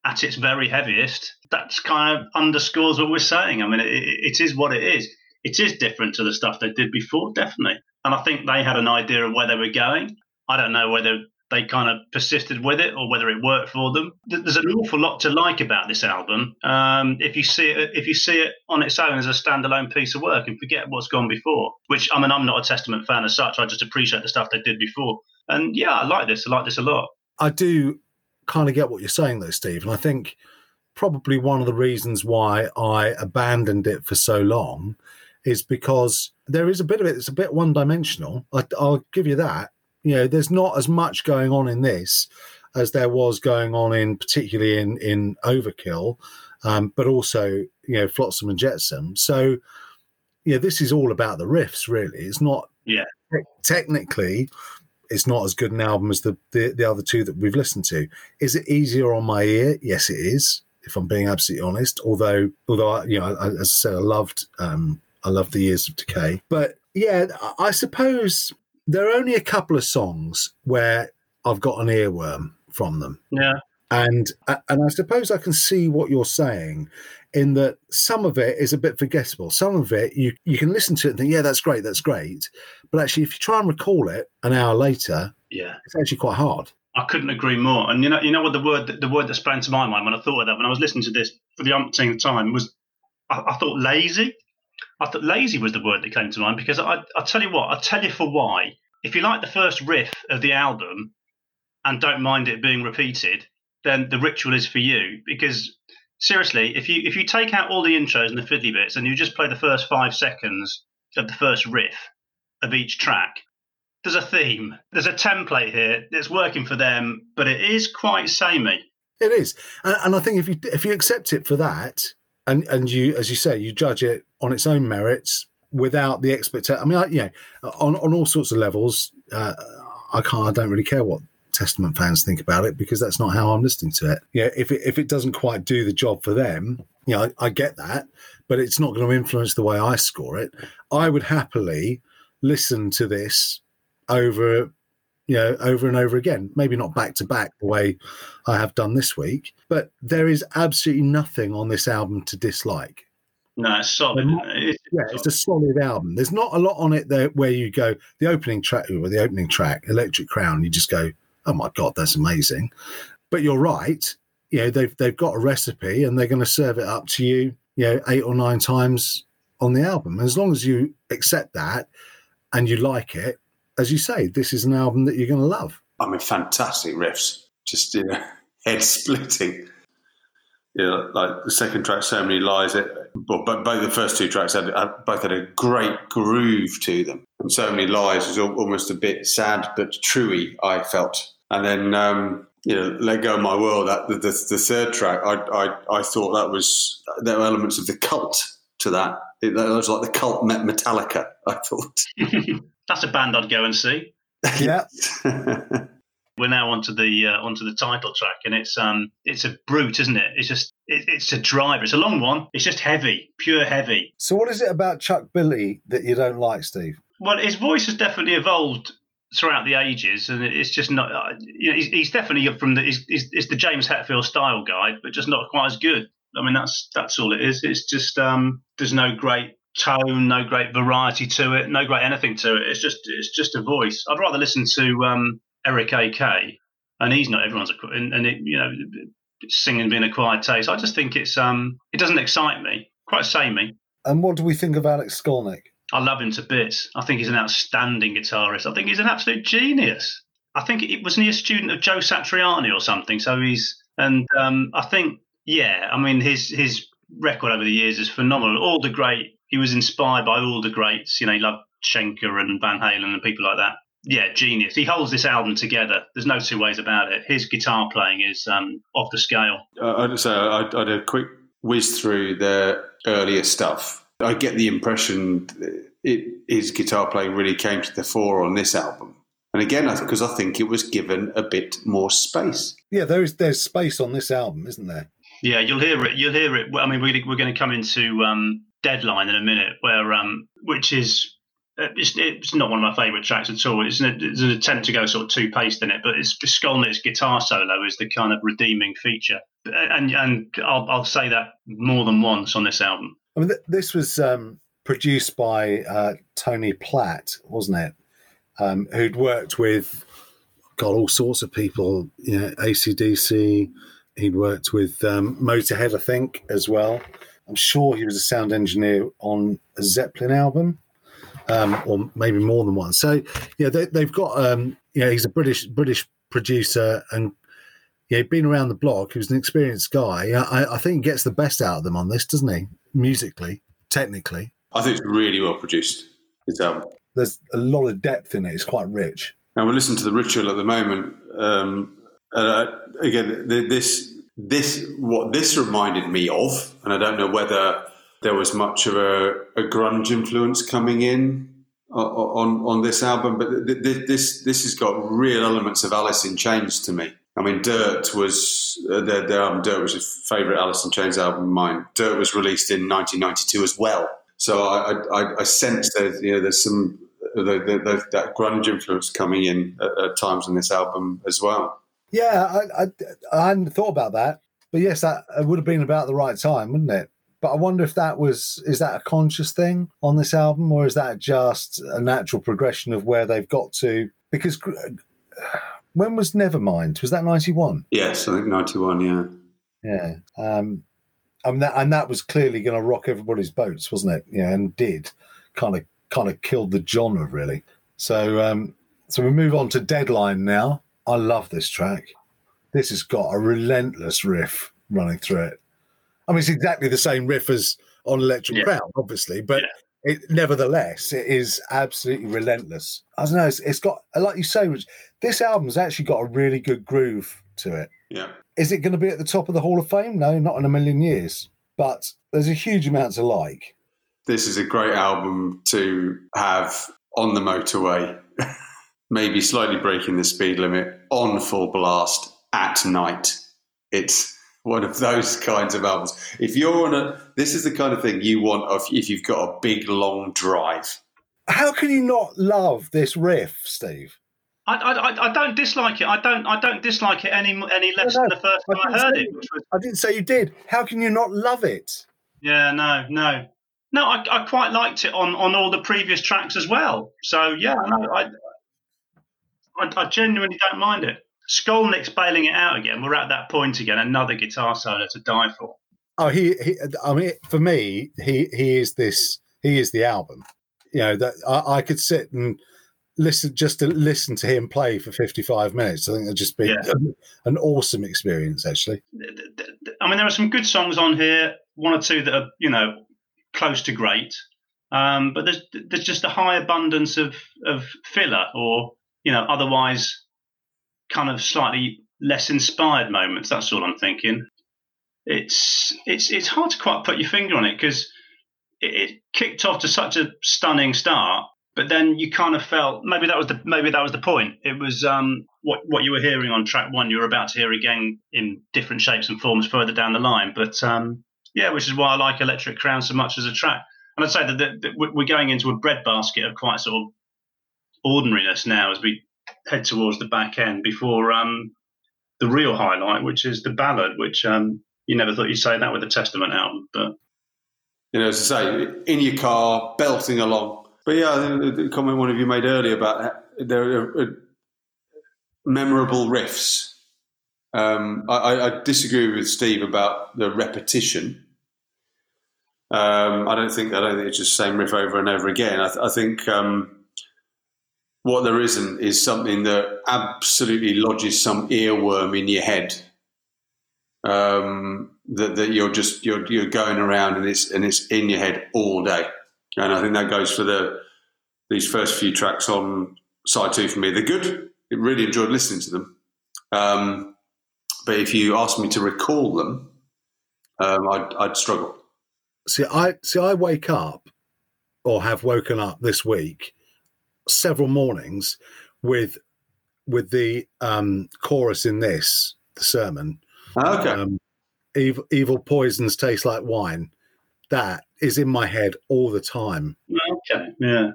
at its very heaviest. That's kind of underscores what we're saying. I mean, it, it is what it is. It is different to the stuff they did before, definitely. And I think they had an idea of where they were going. I don't know whether they kind of persisted with it or whether it worked for them. There's an awful lot to like about this album. Um, if you see it, if you see it on its own as a standalone piece of work and forget what's gone before, which I mean, I'm not a Testament fan as such. I just appreciate the stuff they did before. And yeah, I like this. I like this a lot. I do kind of get what you're saying though, Steve. And I think probably one of the reasons why I abandoned it for so long is because there is a bit of it that's a bit one dimensional. I'll give you that. You know, there's not as much going on in this as there was going on in particularly in in Overkill, um, but also you know Flotsam and Jetsam. So yeah, this is all about the riffs. Really, it's not. Yeah. Technically, it's not as good an album as the, the, the other two that we've listened to. Is it easier on my ear? Yes, it is. If I'm being absolutely honest, although although I, you know, I, as I said, I loved um, I loved the Years of Decay, but yeah, I suppose there are only a couple of songs where I've got an earworm from them. Yeah, and uh, and I suppose I can see what you're saying in that some of it is a bit forgettable. Some of it you you can listen to it and think, yeah, that's great, that's great. But actually, if you try and recall it an hour later, yeah, it's actually quite hard. I couldn't agree more. And you know, you know what the word the word that sprang to my mind when I thought of that when I was listening to this for the umpteenth time was I, I thought lazy. I thought lazy was the word that came to mind because I I tell you what I'll tell you for why. If you like the first riff of the album and don't mind it being repeated, then the ritual is for you because seriously, if you if you take out all the intros and the fiddly bits and you just play the first five seconds of the first riff of each track, there's a theme. There's a template here that's working for them, but it is quite samey. It is, and, and I think if you if you accept it for that, and and you as you say you judge it on its own merits without the expectation. I mean, I, you know, on on all sorts of levels, uh, I can't. I don't really care what Testament fans think about it because that's not how I'm listening to it. Yeah, if it if it doesn't quite do the job for them, you know, I, I get that, but it's not going to influence the way I score it. I would happily listen to this over you know over and over again maybe not back to back the way i have done this week but there is absolutely nothing on this album to dislike no, it's solid. It's, yeah, it's a solid album. There's not a lot on it there where you go the opening track or the opening track, Electric Crown. You just go, oh my god, that's amazing. But you're right. You know, they've they've got a recipe and they're going to serve it up to you, you know, eight or nine times on the album. And as long as you accept that and you like it, as you say, this is an album that you're going to love. I mean, fantastic riffs, just you know, head splitting. You know, like the second track, "So Many Lies." It, but both the first two tracks had, both had a great groove to them. And "So Many Lies" was almost a bit sad but truey. I felt and then, um, you know, let go of my world. That the, the, the third track, I, I, I thought that was there were elements of the cult to that. It, that was like the cult met Metallica. I thought that's a band I'd go and see. Yeah. We're now onto the uh, onto the title track, and it's um it's a brute, isn't it? It's just it, it's a driver. It's a long one. It's just heavy, pure heavy. So, what is it about Chuck Billy that you don't like, Steve? Well, his voice has definitely evolved throughout the ages, and it's just not. Uh, you know, he's, he's definitely from the. He's, he's, it's the James Hetfield style guy, but just not quite as good. I mean, that's that's all it is. It's just um, there's no great tone, no great variety to it, no great anything to it. It's just it's just a voice. I'd rather listen to um, Eric A.K. and he's not everyone's a and, and it, you know singing being a quiet taste. I just think it's um it doesn't excite me. Quite samey. And what do we think of Alex Skolnick? I love him to bits. I think he's an outstanding guitarist. I think he's an absolute genius. I think it wasn't he a student of Joe Satriani or something. So he's and um, I think yeah. I mean his his record over the years is phenomenal. All the great, he was inspired by all the greats. You know, he loved Schenker and Van Halen and people like that. Yeah, genius. He holds this album together. There's no two ways about it. His guitar playing is um, off the scale. Uh, I'd say I, I did a quick whiz through the earlier stuff. I get the impression it, his guitar playing really came to the fore on this album. And again, because I think it was given a bit more space. Yeah, there is there's space on this album, isn't there? Yeah, you'll hear it. You'll hear it. I mean, we're, we're going to come into um, Deadline in a minute, where um, which is uh, it's, it's, not one of my favourite tracks at all. It's an, it's an, attempt to go sort of two paced in it, but it's Skolnick's guitar solo is the kind of redeeming feature, and and I'll, I'll say that more than once on this album. I mean, th- this was um, produced by uh, Tony Platt, wasn't it? Um, who'd worked with got all sorts of people, you know, ACDC. He'd worked with um, Motorhead, I think, as well. I'm sure he was a sound engineer on a Zeppelin album um, or maybe more than one. So yeah, they, have got um, you know he's a British British producer and yeah, he'd been around the block. He was an experienced guy. I, I think he gets the best out of them on this, doesn't he? Musically, technically, I think it's really well produced. It's um, there's a lot of depth in it. It's quite rich. And we're listening to the ritual at the moment. Um, uh, again, this this what this reminded me of, and I don't know whether there was much of a, a grunge influence coming in on on this album, but this this has got real elements of Alice in Chains to me. I mean, Dirt was uh, their, their album. Dirt was a favourite Alice in Chains album of mine. Dirt was released in 1992 as well, so I I, I sense that you know there's some the, the, that grunge influence coming in at, at, times in this album as well. Yeah, I, I, I hadn't thought about that, but yes, that would have been about the right time, wouldn't it? But I wonder if that was is that a conscious thing on this album, or is that just a natural progression of where they've got to? Because when was Nevermind? Was that ninety one? Yes, I think ninety one. Yeah, yeah. Um, mean, that, and that was clearly going to rock everybody's boats, wasn't it? Yeah, and did kind of kind of killed the genre really. So um, so we move on to Deadline now. I love this track. This has got a relentless riff running through it. I mean, it's exactly the same riff as on Electric yeah. Crown, obviously, but yeah. it, nevertheless, it is absolutely relentless. I don't know. It's, it's got, like you say, this album's actually got a really good groove to it. Yeah. Is it going to be at the top of the Hall of Fame? No, not in a million years. But there's a huge amount to like. This is a great album to have on the motorway, maybe slightly breaking the speed limit on full blast at night. It's one of those kinds of albums. If you're on a, this is the kind of thing you want if you've got a big long drive. How can you not love this riff, Steve? I, I, I don't dislike it. I don't I don't dislike it any any less no, no. than the first time I, I heard it. Was... I didn't say you did. How can you not love it? Yeah, no, no, no. I, I quite liked it on, on all the previous tracks as well. So yeah, no, I, I I genuinely don't mind it. Skolnick's bailing it out again. We're at that point again. Another guitar solo to die for. Oh, he, he I mean, for me, he he is this. He is the album. You know that I, I could sit and listen just to listen to him play for 55 minutes i think it'd just be yeah. an awesome experience actually i mean there are some good songs on here one or two that are you know close to great um, but there's there's just a high abundance of of filler or you know otherwise kind of slightly less inspired moments. That's all I'm thinking. It's it's it's hard to quite put your finger on it because it, it, kicked off to such a stunning start, but then you kind of felt maybe that was the maybe that was the point. It was um, what what you were hearing on track one, you were about to hear again in different shapes and forms further down the line. But um, yeah, which is why I like Electric Crown so much as a track. And I'd say that, that, that we're going into a breadbasket of quite sort of ordinariness now as we head towards the back end before um, the real highlight, which is the ballad, which um, you never thought you'd say that with the Testament album, but you know, as I say, in your car, belting along. But yeah, the comment one of you made earlier about there are uh, memorable riffs. Um, I, I, disagree with Steve about the repetition. Um, I don't think I don't think it's just the same riff over and over again. I, th- I think um, what there isn't is something that absolutely lodges some earworm in your head. Um, that, that you're just you're you're going around and it's and it's in your head all day. And I think that goes for the these first few tracks on side two for me. They're good. I really enjoyed listening to them. Um, but if you ask me to recall them, um, I'd, I'd struggle. See, I see. I wake up, or have woken up this week, several mornings with with the um, chorus in this the sermon. Okay. Um, evil, evil poisons taste like wine. That is in my head all the time. Okay, yeah.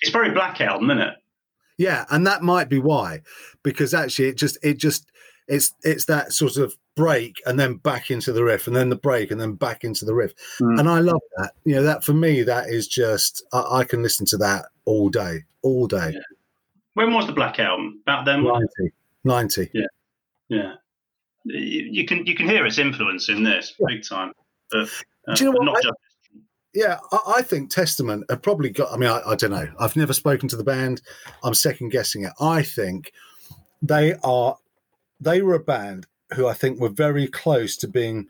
It's very blackout, isn't it? Yeah, and that might be why, because actually it just it just it's it's that sort of break and then back into the riff and then the break and then back into the riff, Mm. and I love that. You know, that for me that is just I, I can listen to that all day, all day. Yeah. When was the Black Album? About then? 90, 90. Yeah. You you can you can hear its influence in this big time. But, uh, Do you know what? Not I- just, Yeah, I, I think Testament have probably got. I mean, I, I don't know. I've never spoken to the band. I'm second guessing it. I think they are. They were a band who I think were very close to being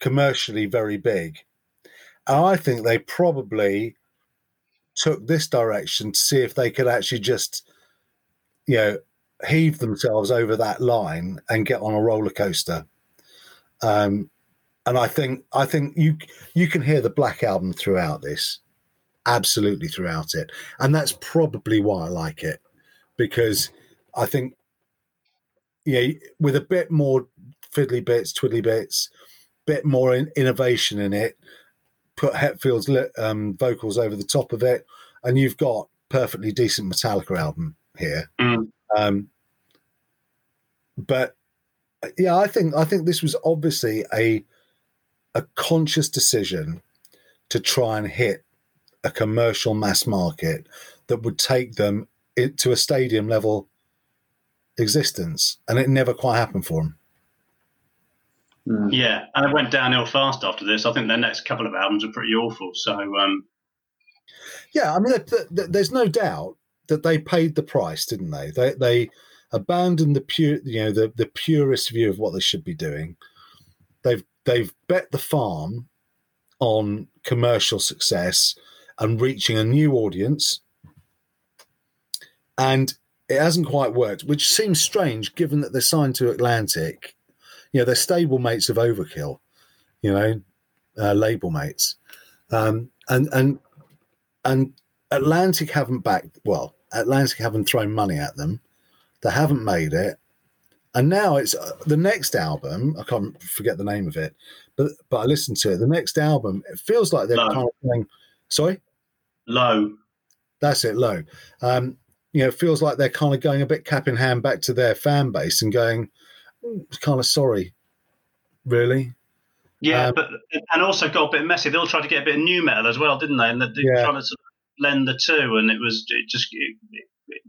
commercially very big, and I think they probably took this direction to see if they could actually just, you know, heave themselves over that line and get on a roller coaster. Um, and I think I think you you can hear the Black Album throughout this, absolutely throughout it, and that's probably why I like it, because I think, yeah, with a bit more fiddly bits, twiddly bits, bit more in, innovation in it, put Hetfield's um, vocals over the top of it, and you've got perfectly decent Metallica album here. Mm. Um, but yeah, I think I think this was obviously a a conscious decision to try and hit a commercial mass market that would take them into a stadium level existence, and it never quite happened for them. Mm. yeah, and it went downhill fast after this. I think their next couple of albums are pretty awful. So um, Yeah, I mean, th- th- there's no doubt that they paid the price, didn't they? They they abandoned the pure, you know, the the purest view of what they should be doing. They've they've bet the farm on commercial success and reaching a new audience, and it hasn't quite worked, which seems strange given that they're signed to Atlantic. You know, they're stable mates of Overkill, you know, uh, label mates, um, and and and Atlantic haven't backed well. Atlantic haven't thrown money at them. They haven't made it, and now it's uh, the next album. I can't forget the name of it, but but I listened to it. The next album, it feels like they're No. kind of going. Sorry, low. that's it. Low. Um, you know, it feels like they're kind of going a bit cap in hand back to their fan base and going, "Mm, kind of sorry, really. Yeah, Um, but and also got a bit messy. They all tried to get a bit of nu metal as well, didn't they? And they Yeah. trying to sort of blend the two, and it was it just. It, it,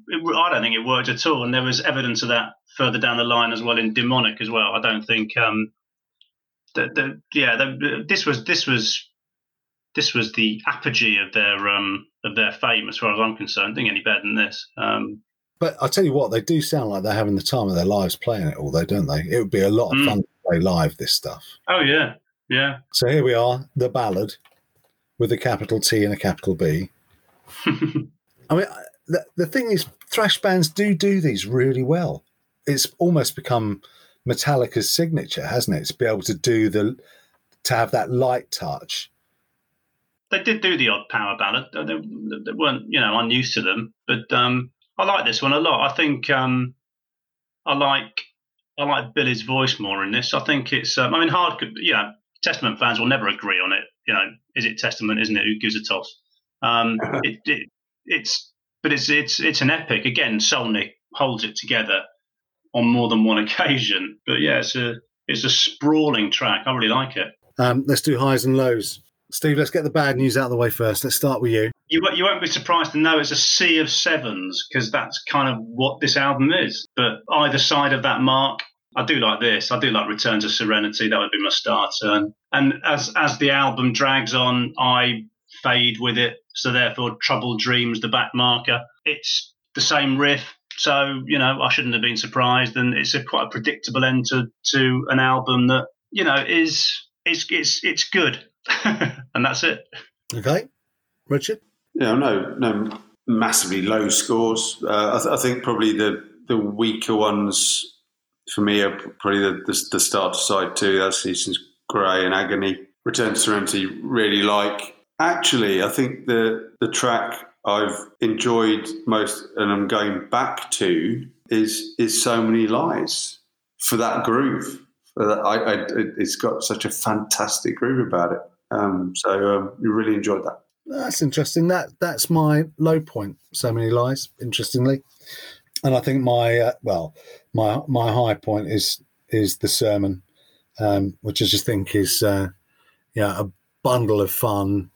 it, I don't think it worked at all, and there was evidence of that further down the line as well in demonic as well. I don't think. Um, the, the, yeah, the, this was this was this was the apogee of their um of their fame as far as I'm concerned. Think any better than this. Um, But I tell you what, they do sound like they're having the time of their lives playing it all, though, don't they? It would be a lot of Mm. fun to play live this stuff. oh yeah, yeah. So here we are, the ballad with a capital T and a capital B. I mean, the, the thing is, thrash bands do do these really well. It's almost become Metallica's signature, hasn't it? To be able to do the, to have that light touch. they did do the odd power ballad. They, they, they weren't, you know, unused to them. But um, I like this one a lot. I think um, I like I like Billy's voice more in this. I think it's. Um, I mean, hard. could- You know, Testament fans will never agree on it. You know, is it Testament? Isn't it? Who gives a toss? Um, it, it, it's, but it's it's it's an epic. Again, Skolnick holds it together on more than one occasion. But yeah, it's a it's a sprawling track. I really like it. Um, let's do highs and lows. Steve, let's get the bad news out of the way first. Let's start with you. You, you won't be surprised to know it's a sea of sevens because that's kind of what this album is. But either side of that mark, I do like this. I do like Return to Serenity. That would be my starter. And, and as as the album drags on, I fade with it. So therefore, Troubled Dreams, the back marker. It's the same riff. So you know, I shouldn't have been surprised. And it's a quite a predictable end to to an album that you know, is it's it's it's good, and that's it. Okay, Richard. Yeah, no, no massively low scores. Uh, I, th- I, think probably the the weaker ones for me are probably the the, the starter side too. That's Seasons Grey and Agony. Return to Serenity really like. Actually, I think the the track I've enjoyed most and I'm going back to is is so many lies for that groove. For that, I, I, it's got such a fantastic groove about it. Um, so um, you really enjoyed that. That's interesting. That that's my low point. So many lies. Interestingly, and I think my uh, well, my my high point is is the sermon, um, which I just think is uh, yeah a bundle of fun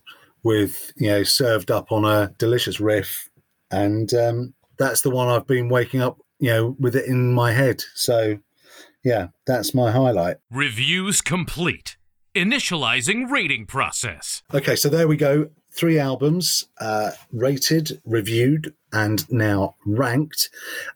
with you know served up on a delicious riff, and um, that's the one I've been waking up you know with it in my head. So yeah, that's my highlight. Reviews complete. Initializing rating process. Okay, so there we go. Three albums uh, rated, reviewed, and now ranked.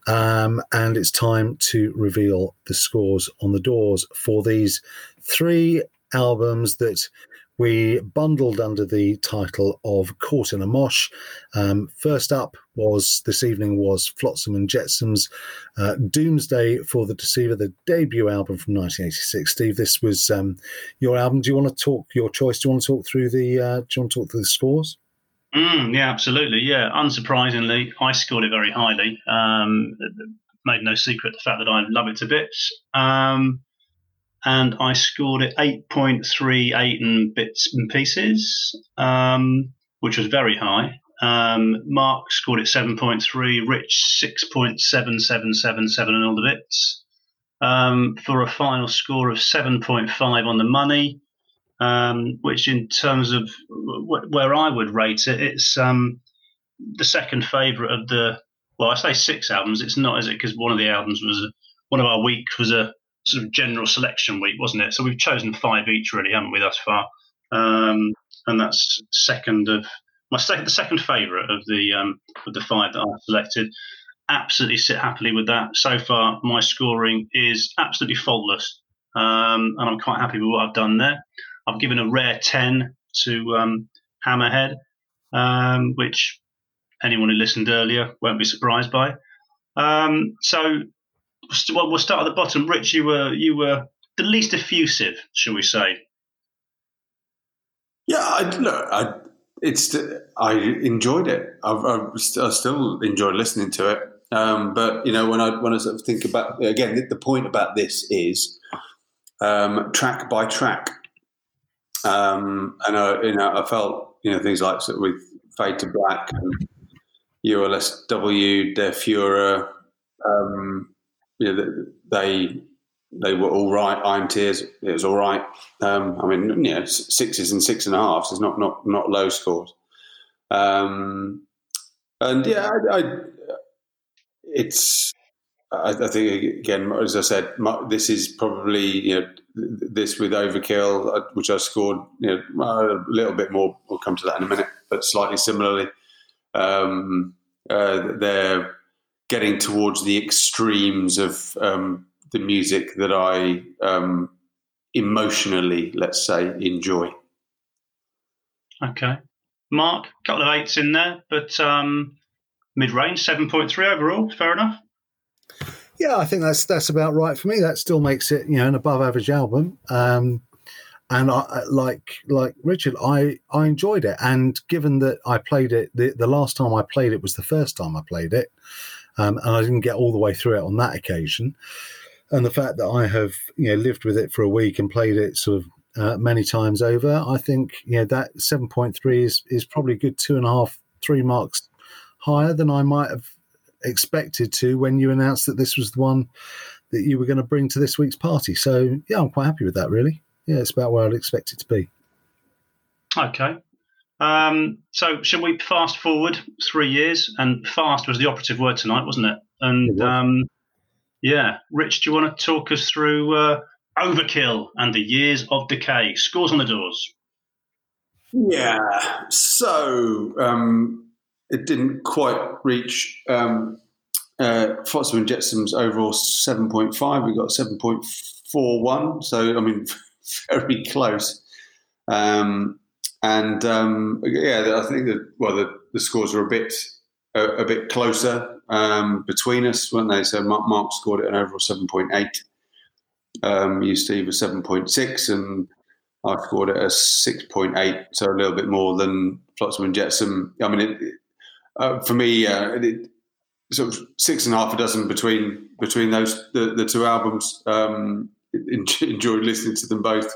Um, and it's time to reveal the scores on the doors for these three albums that we bundled under the title of Caught in a Mosh. Um, first up was this evening was Flotsam and Jetsams uh, Doomsday for the Deceiver, the debut album from 1986. Steve, this was um, your album. Do you want to talk your choice? Do you want to talk through the? Uh, do you want to talk through the scores? Mm, yeah, absolutely. Yeah, unsurprisingly, I scored it very highly. Um, made no secret the fact that I love it to bits. Um, and I scored it 8.38 and bits and pieces, um, which was very high. Um, Mark scored it 7.3, Rich 6.7777 and all the bits, um, for a final score of 7.5 on the money, um, which in terms of w- where I would rate it, it's um, the second favourite of the, well, I say six albums. It's not, is it? Because one of the albums was, one of our weeks was a sort of general selection week, wasn't it? So we've chosen five each, really, haven't we, thus far? Um, and that's second of my second, the second favourite of the um, of the five that I've selected. Absolutely sit happily with that. So far, my scoring is absolutely faultless, um, and I'm quite happy with what I've done there. I've given a rare ten to um, Hammerhead, um, which anyone who listened earlier won't be surprised by. Um, so well, we'll start at the bottom. Rich, you were you were the least effusive, shall we say? Yeah, I, look, I, it's I enjoyed it. I, I, still enjoy listening to it. Um, but you know, when I when I sort of think about again, the point about this is um, track by track, um, and I, you know, I felt you know things like sort of with Fade to Black and ULSW, Der Fuhrer, um, you know, they they were all right. Iron Tears, it was all right. Um, I mean, you know, sixes and six and a halves is not not not low scores. Um, and yeah, I, I, it's. I, I, think again, as I said, my, this is probably you know this with Overkill, uh, which I scored you know a little bit more. We'll come to that in a minute, but slightly similarly. Um, uh, they're getting towards the extremes of um, the music that I um, emotionally, let's say, enjoy. Okay. Mark, a couple of eights in there, but um, mid range, 7.3 overall. Fair enough. Yeah, I think that's that's about right for me. That still makes it, you know, an above average album. Um, and I, like like Richard, I I enjoyed it. And given that I played it, the, the last time I played it was the first time I played it, um, and I didn't get all the way through it on that occasion. And the fact that I have you know lived with it for a week and played it sort of uh, many times over, I think you know that seven point three is is probably a good two and a half three marks higher than I might have expected to when you announced that this was the one that you were going to bring to this week's party. So yeah, I'm quite happy with that. Really, yeah, it's about where I'd expect it to be. Okay, um, so, shall we fast forward three years? And fast was the operative word tonight, wasn't it? And it um, yeah, Rich, do you want to talk us through uh, Overkill and the Years of Decay? Scores on the doors. Yeah, so um, it didn't quite reach um, uh, Flotsam and Jetsam's overall 7.5. We got 7.41. So, I mean, very close. Um, and um, yeah, I think that well, the, the scores are a bit a, a bit closer um, between us, weren't they? So Mark, Mark scored it an overall seven point eight. Um, you, Steve, was seven point six, and I scored it a six point eight, so a little bit more than Flotsam and Jetsam. I mean, it, uh, for me, uh, it, sort of six and a half a dozen between between those the, the two albums. Um, enjoyed listening to them both.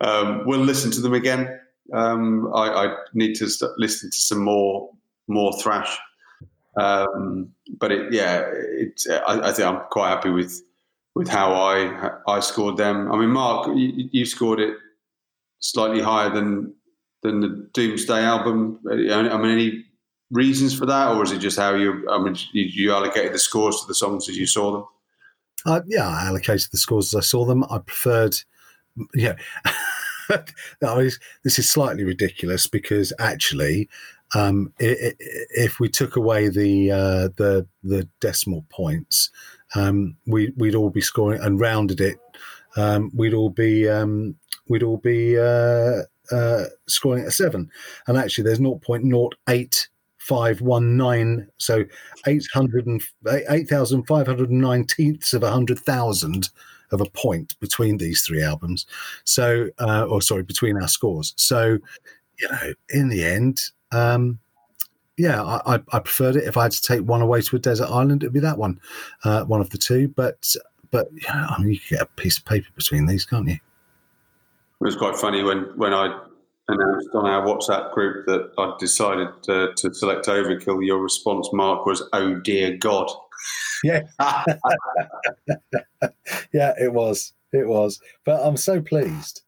Um, we'll listen to them again. Um, I, I, need to listen to some more more thrash. Um, but it, yeah, it, I, I, think I'm quite happy with with how I I scored them. I mean, Mark, you, you scored it slightly higher than than the Doomsday album. I mean, any reasons for that, or is it just how you? I mean, you, you allocated the scores to the songs as you saw them? Uh, yeah, I allocated the scores as I saw them. I preferred, yeah. no, this is slightly ridiculous because actually, um, if we took away the uh, the the decimal points, um, we, would all be scoring and rounded it. Um, we'd all be um, we'd all be uh, uh, scoring at a seven, and actually, there's 0.08 five one nine. So eight five hundred and nineteenths of a hundred thousand of a point between these three albums. So, uh, or sorry, between our scores. So, you know, in the end, um, yeah, I, I, preferred it. If I had to take one away to a desert island, it'd be that one, uh, one of the two. But, but yeah, I mean, you can get a piece of paper between these, can't you? It was quite funny when when I announced on our WhatsApp group that I'd decided to select Overkill, your response, Mark, was "Oh dear God." Yeah, yeah, it was, it was. But I'm so pleased.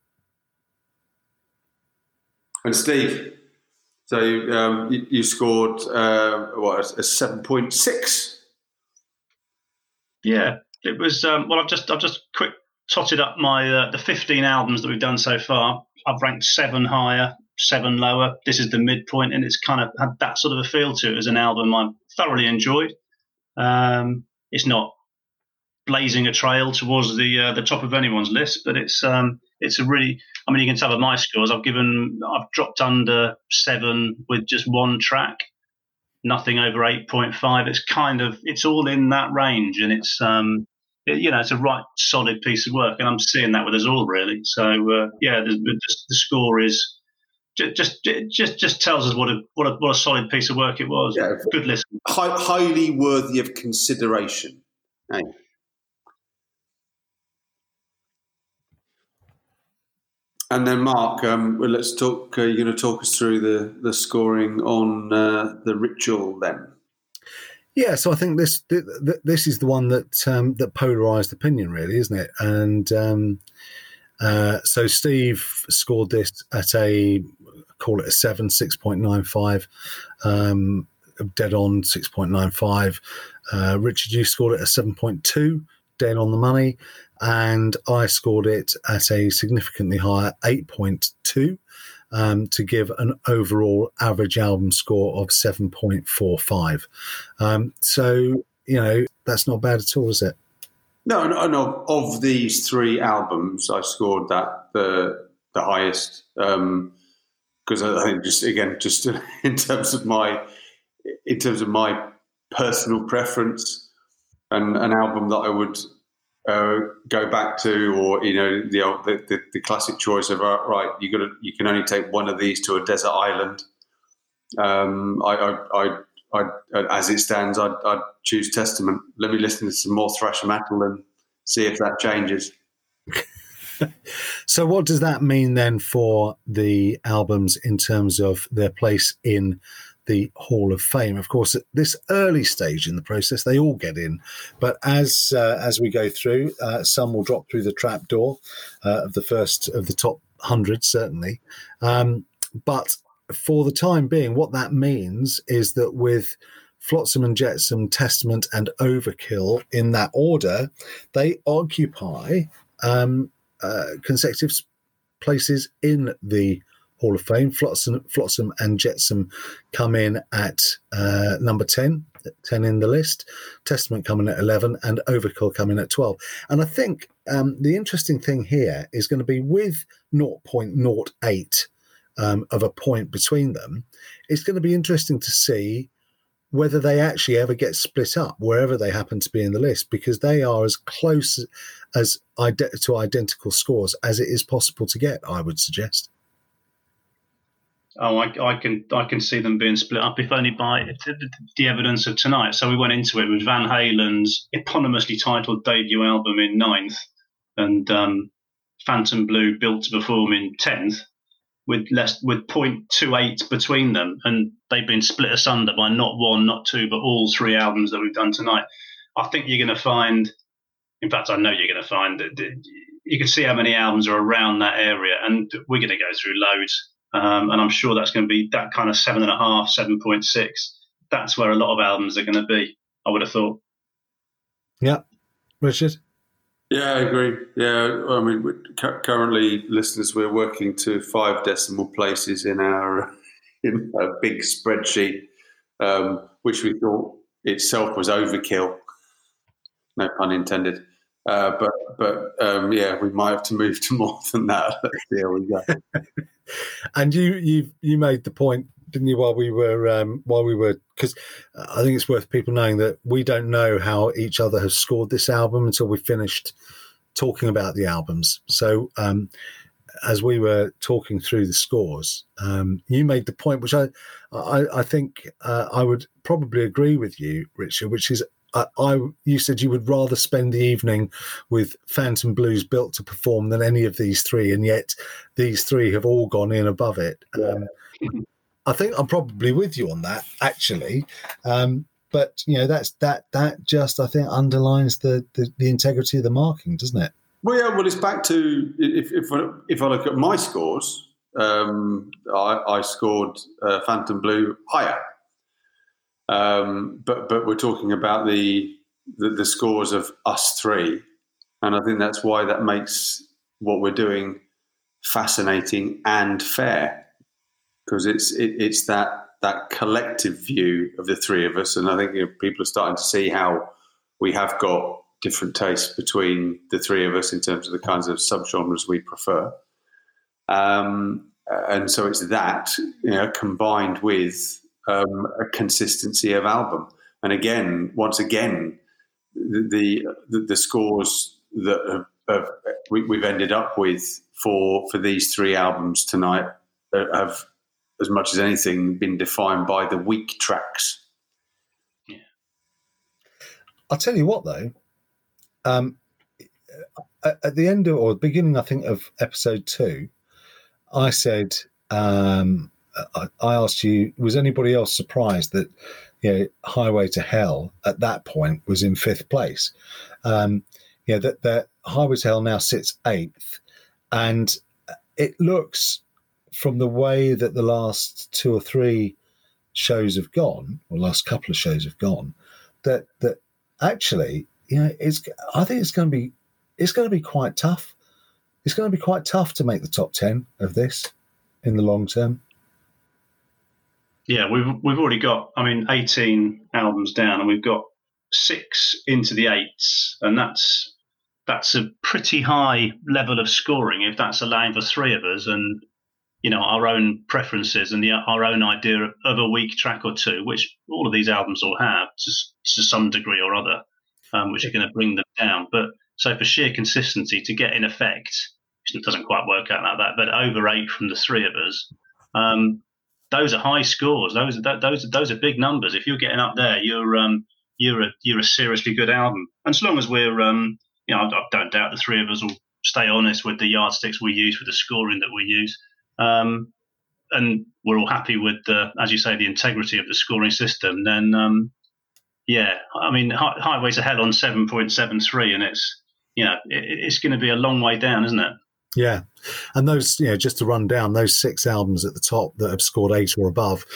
And Steve, so um, you, you, scored uh, what a seven point six. Yeah, it was. Um, well, I've just I've just quick totted up my uh, the 15 albums that we've done so far. I've ranked seven higher, seven lower. This is the midpoint, and it's kind of had that sort of a feel to it as an album I thoroughly enjoyed. Um, it's not blazing a trail towards the uh, the top of anyone's list, but it's um, it's a really. I mean, you can tell by my scores. I've given I've dropped under seven with just one track, nothing over eight point five. It's kind of it's all in that range, and it's um, you know, it's a right solid piece of work, and I'm seeing that with us all really. So uh, yeah, the, the, the, score is just just just tells us what a what a what a solid piece of work it was. Yeah, good listen, High, highly worthy of consideration. Hey. And then, Mark, um, well, let's talk. Uh, you're going to talk us through the the scoring on uh, the ritual, then. Yeah, so I think this this is the one that um, that polarized opinion, really, isn't it? And um, uh, so Steve scored this at a call it a seven, six point nine five, um, dead on six point nine five. Uh, Richard, you scored it a seven point two, dead on the money, and I scored it at a significantly higher eight point two um, to give an overall average album score of 7.45. Um, so, you know, that's not bad at all, is it? No, no, no. Of these three albums, I scored that the the highest because I think just again, just in terms of my in terms of my personal preference, and an album that I would uh, go back to, or you know, the, the, the classic choice of uh, right, you got you can only take one of these to a desert island. Um, I, I, I, I, as it stands, I'd, I'd, choose Testament. Let me listen to some more thrash metal and see if that changes. so, what does that mean then for the albums in terms of their place in the Hall of Fame. Of course, at this early stage in the process, they all get in, but as uh, as we go through, uh, some will drop through the trap door uh, of the first of the top hundred, certainly. Um, but for the time being, what that means is that with Flotsam and Jetsam, Testament, and Overkill in that order, they occupy um, uh, consecutive places in the Hall of Fame. Flotsam, Flotsam and Jetsam come in at uh, number 10, 10 in the list. Testament coming at 11, and Overkill coming at 12. And I think um, the interesting thing here is going to be with 0.08 um, of a point between them, it's going to be interesting to see whether they actually ever get split up wherever they happen to be in the list because they are as close as to identical scores as it is possible to get i would suggest Oh, I, I, can I can see them being split up if only by the, the, evidence of tonight. So we went into it with Van Halen's eponymously titled debut album in ninth, and um, Phantom Blue built to perform in tenth, with less with 0.28 between them, and they've been split asunder by not one, not two, but all three albums that we've done tonight. I think you're going to find, in fact, I know you're going to find that you can see how many albums are around that area, and we're going to go through loads. Um, and I'm sure that's going to be that kind of seven and a half, seven point six. That's where a lot of albums are going to be. I would have thought. Yeah, Richard. Yeah, I agree. Yeah, I mean, currently, listeners, we're working to five decimal places in our in a big spreadsheet, um, which we thought itself was overkill. No pun intended. Uh, but but um, yeah, we might have to move to more than that. There we go. and you you you made the point, didn't you? While we were um, while we were because I think it's worth people knowing that we don't know how each other has scored this album until we finished talking about the albums. So um, as we were talking through the scores, um, you made the point, which I I, I think uh, I would probably agree with you, Richard, which is I, I, you said you would rather spend the evening with Phantom Blue's built to perform than any of these three, and yet these three have all gone in above it. Yeah. Um, I think I'm probably with you on that, actually. Um, but you know, that's that that just I think underlines the, the, the integrity of the marking, doesn't it? Well, yeah. Well, it's back to if if I, if I look at my scores, um, I, I, scored uh, Phantom Blue higher um, but but we're talking about the, the, the scores of us three, and I think that's why that makes what we're doing fascinating and fair because it's it, it's that that collective view of the three of us, and I think you know, people are starting to see how we have got different tastes between the three of us in terms of the kinds of subgenres we prefer. Um, and so it's that you know combined with um, a consistency of album. And again, once again, the the, the scores that have, have, we, have ended up with for for these three albums tonight have, as much as anything, been defined by the weak tracks. Yeah. I'll tell you what, though. Um, at the end of, or beginning, I think of episode two, I said um, I, asked you, was anybody else surprised that you know Highway to Hell at that point was in fifth place? Um, you know that that Highway to Hell now sits eighth, and it looks from the way that the last two or three shows have gone, or last couple of shows have gone, that that actually, you know, it's I think it's going to be it's going to be quite tough. It's going to be quite tough to make the top ten of this in the long term yeah, we've we've already got. I mean, eighteen albums down, and we've got six into the eights, and that's that's a pretty high level of scoring if that's allowing for three of us and you know our own preferences and the, our own idea of, a weak track or two, which all of these albums will have to, to some degree or other, um, which are going to bring them down. But so for sheer consistency, to get in effect, it doesn't quite work out like that, but over eight from the three of us, um, those are high scores. Those are those are, those are big numbers. If you're getting up there, you're um, you're a you're a seriously good album. And as long as we're um, you know, I, I don't doubt the three of us will stay honest with the yardsticks we use, with the scoring that we use. Um, and we're all happy with the, as you say, the integrity of the scoring system. Then, um, yeah, I mean, Highway to Hell on seven point seven three, and it's you know, it, it's going to be a long way down, isn't it? Yeah, and those, you know, just to run down those six albums at the top that have scored eight or above,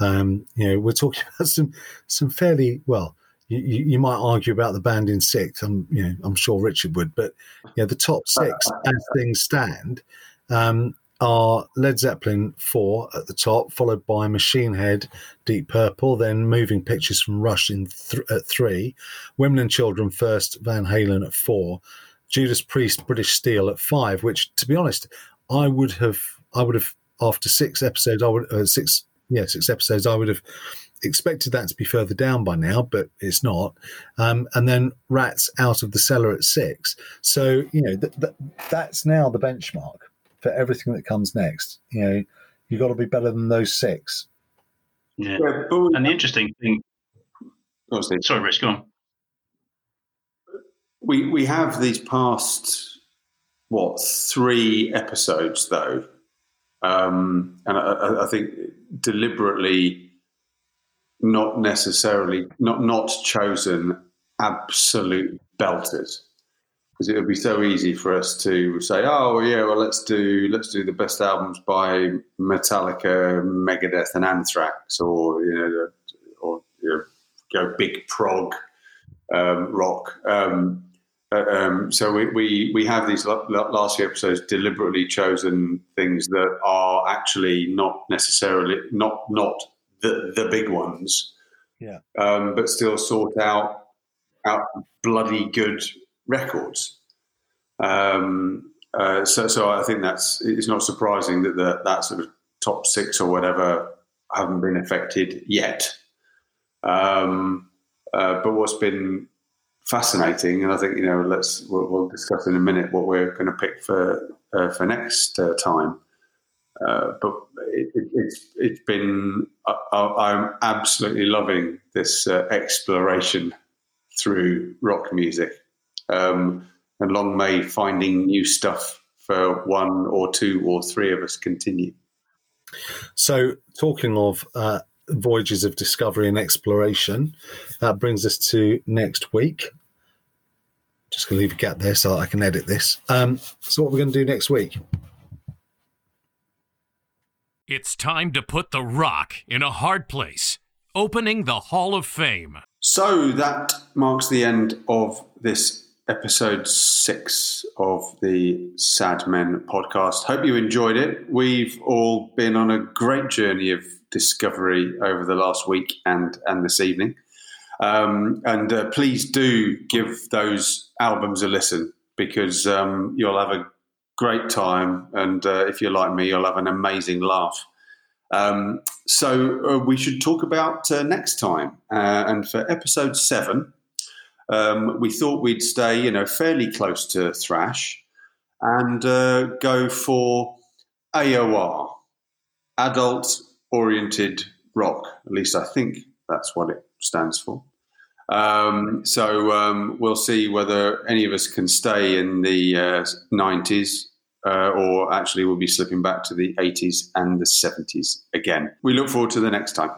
um, you know, we're talking about some some fairly well. You, you, might argue about the band in six. I'm, you know, I'm sure Richard would, but yeah, the top six as things stand um, are Led Zeppelin 4 at the top, followed by Machine Head, Deep Purple, then Moving Pictures from Rush in th- at 3, Women and Children first, Van Halen at 4, Judas Priest, British Steel at 5, which, to be honest, I would have, I would have, after six episodes, I would, uh, six, yeah, six episodes, I would have expected that to be further down by now, but it's not. Um, and then Ratt's out of the cellar at six. So, you know, th- th- that's now the benchmark for everything that comes next. You know, you've got to be better than those six. Yeah. Yeah, but we- And the interesting thing, Go on, Steve. sorry, Rich, go on. We we have these past what three episodes though, um, and I, I- think deliberately not necessarily not not chosen absolute belters because it would be so easy for us to say, oh yeah, well let's do let's do the best albums by Metallica, Megadeth, and Anthrax, or you know, or you know, go big prog um, rock. Um, um, so we, we we have these la- la- last few episodes deliberately chosen things that are actually not necessarily not not the the big ones, Yeah. um, but still sort out out bloody good records. Um, uh, so so I think that's it's not surprising that the, that sort of top six or whatever haven't been affected yet. Um, uh, but what's been fascinating, and I think you know, let's we'll, we'll discuss in a minute what we're going to pick for uh, for next uh, time. Uh, but it, it, it's it's been I, I'm absolutely loving this uh, exploration through rock music, um, and long may finding new stuff for one or two or three of us continue. So, talking of uh, voyages of discovery and exploration, that brings us to next week. Just going to leave a gap there so I can edit this. Um, so, what we're going to do next week? It's time to put The Rock in a hard place, opening the Hall of Fame. So that marks the end of this episode six of the Sad Men podcast. Hope you enjoyed it. We've all been on a great journey of discovery over the last week and and this evening. Um, and uh, please do give those albums a listen because um, you'll have a great time. And uh, if you're like me, you'll have an amazing laugh. Um, so uh, we should talk about uh, next time. Uh, and for episode seven, um, we thought we'd stay, you know, fairly close to thrash and uh, go for AOR, adult oriented rock. At least I think that's what it stands for. Um, so um, we'll see whether any of us can stay in the uh, 90s uh, or actually we'll be slipping back to the 80s and the 70s again. We look forward to the next time.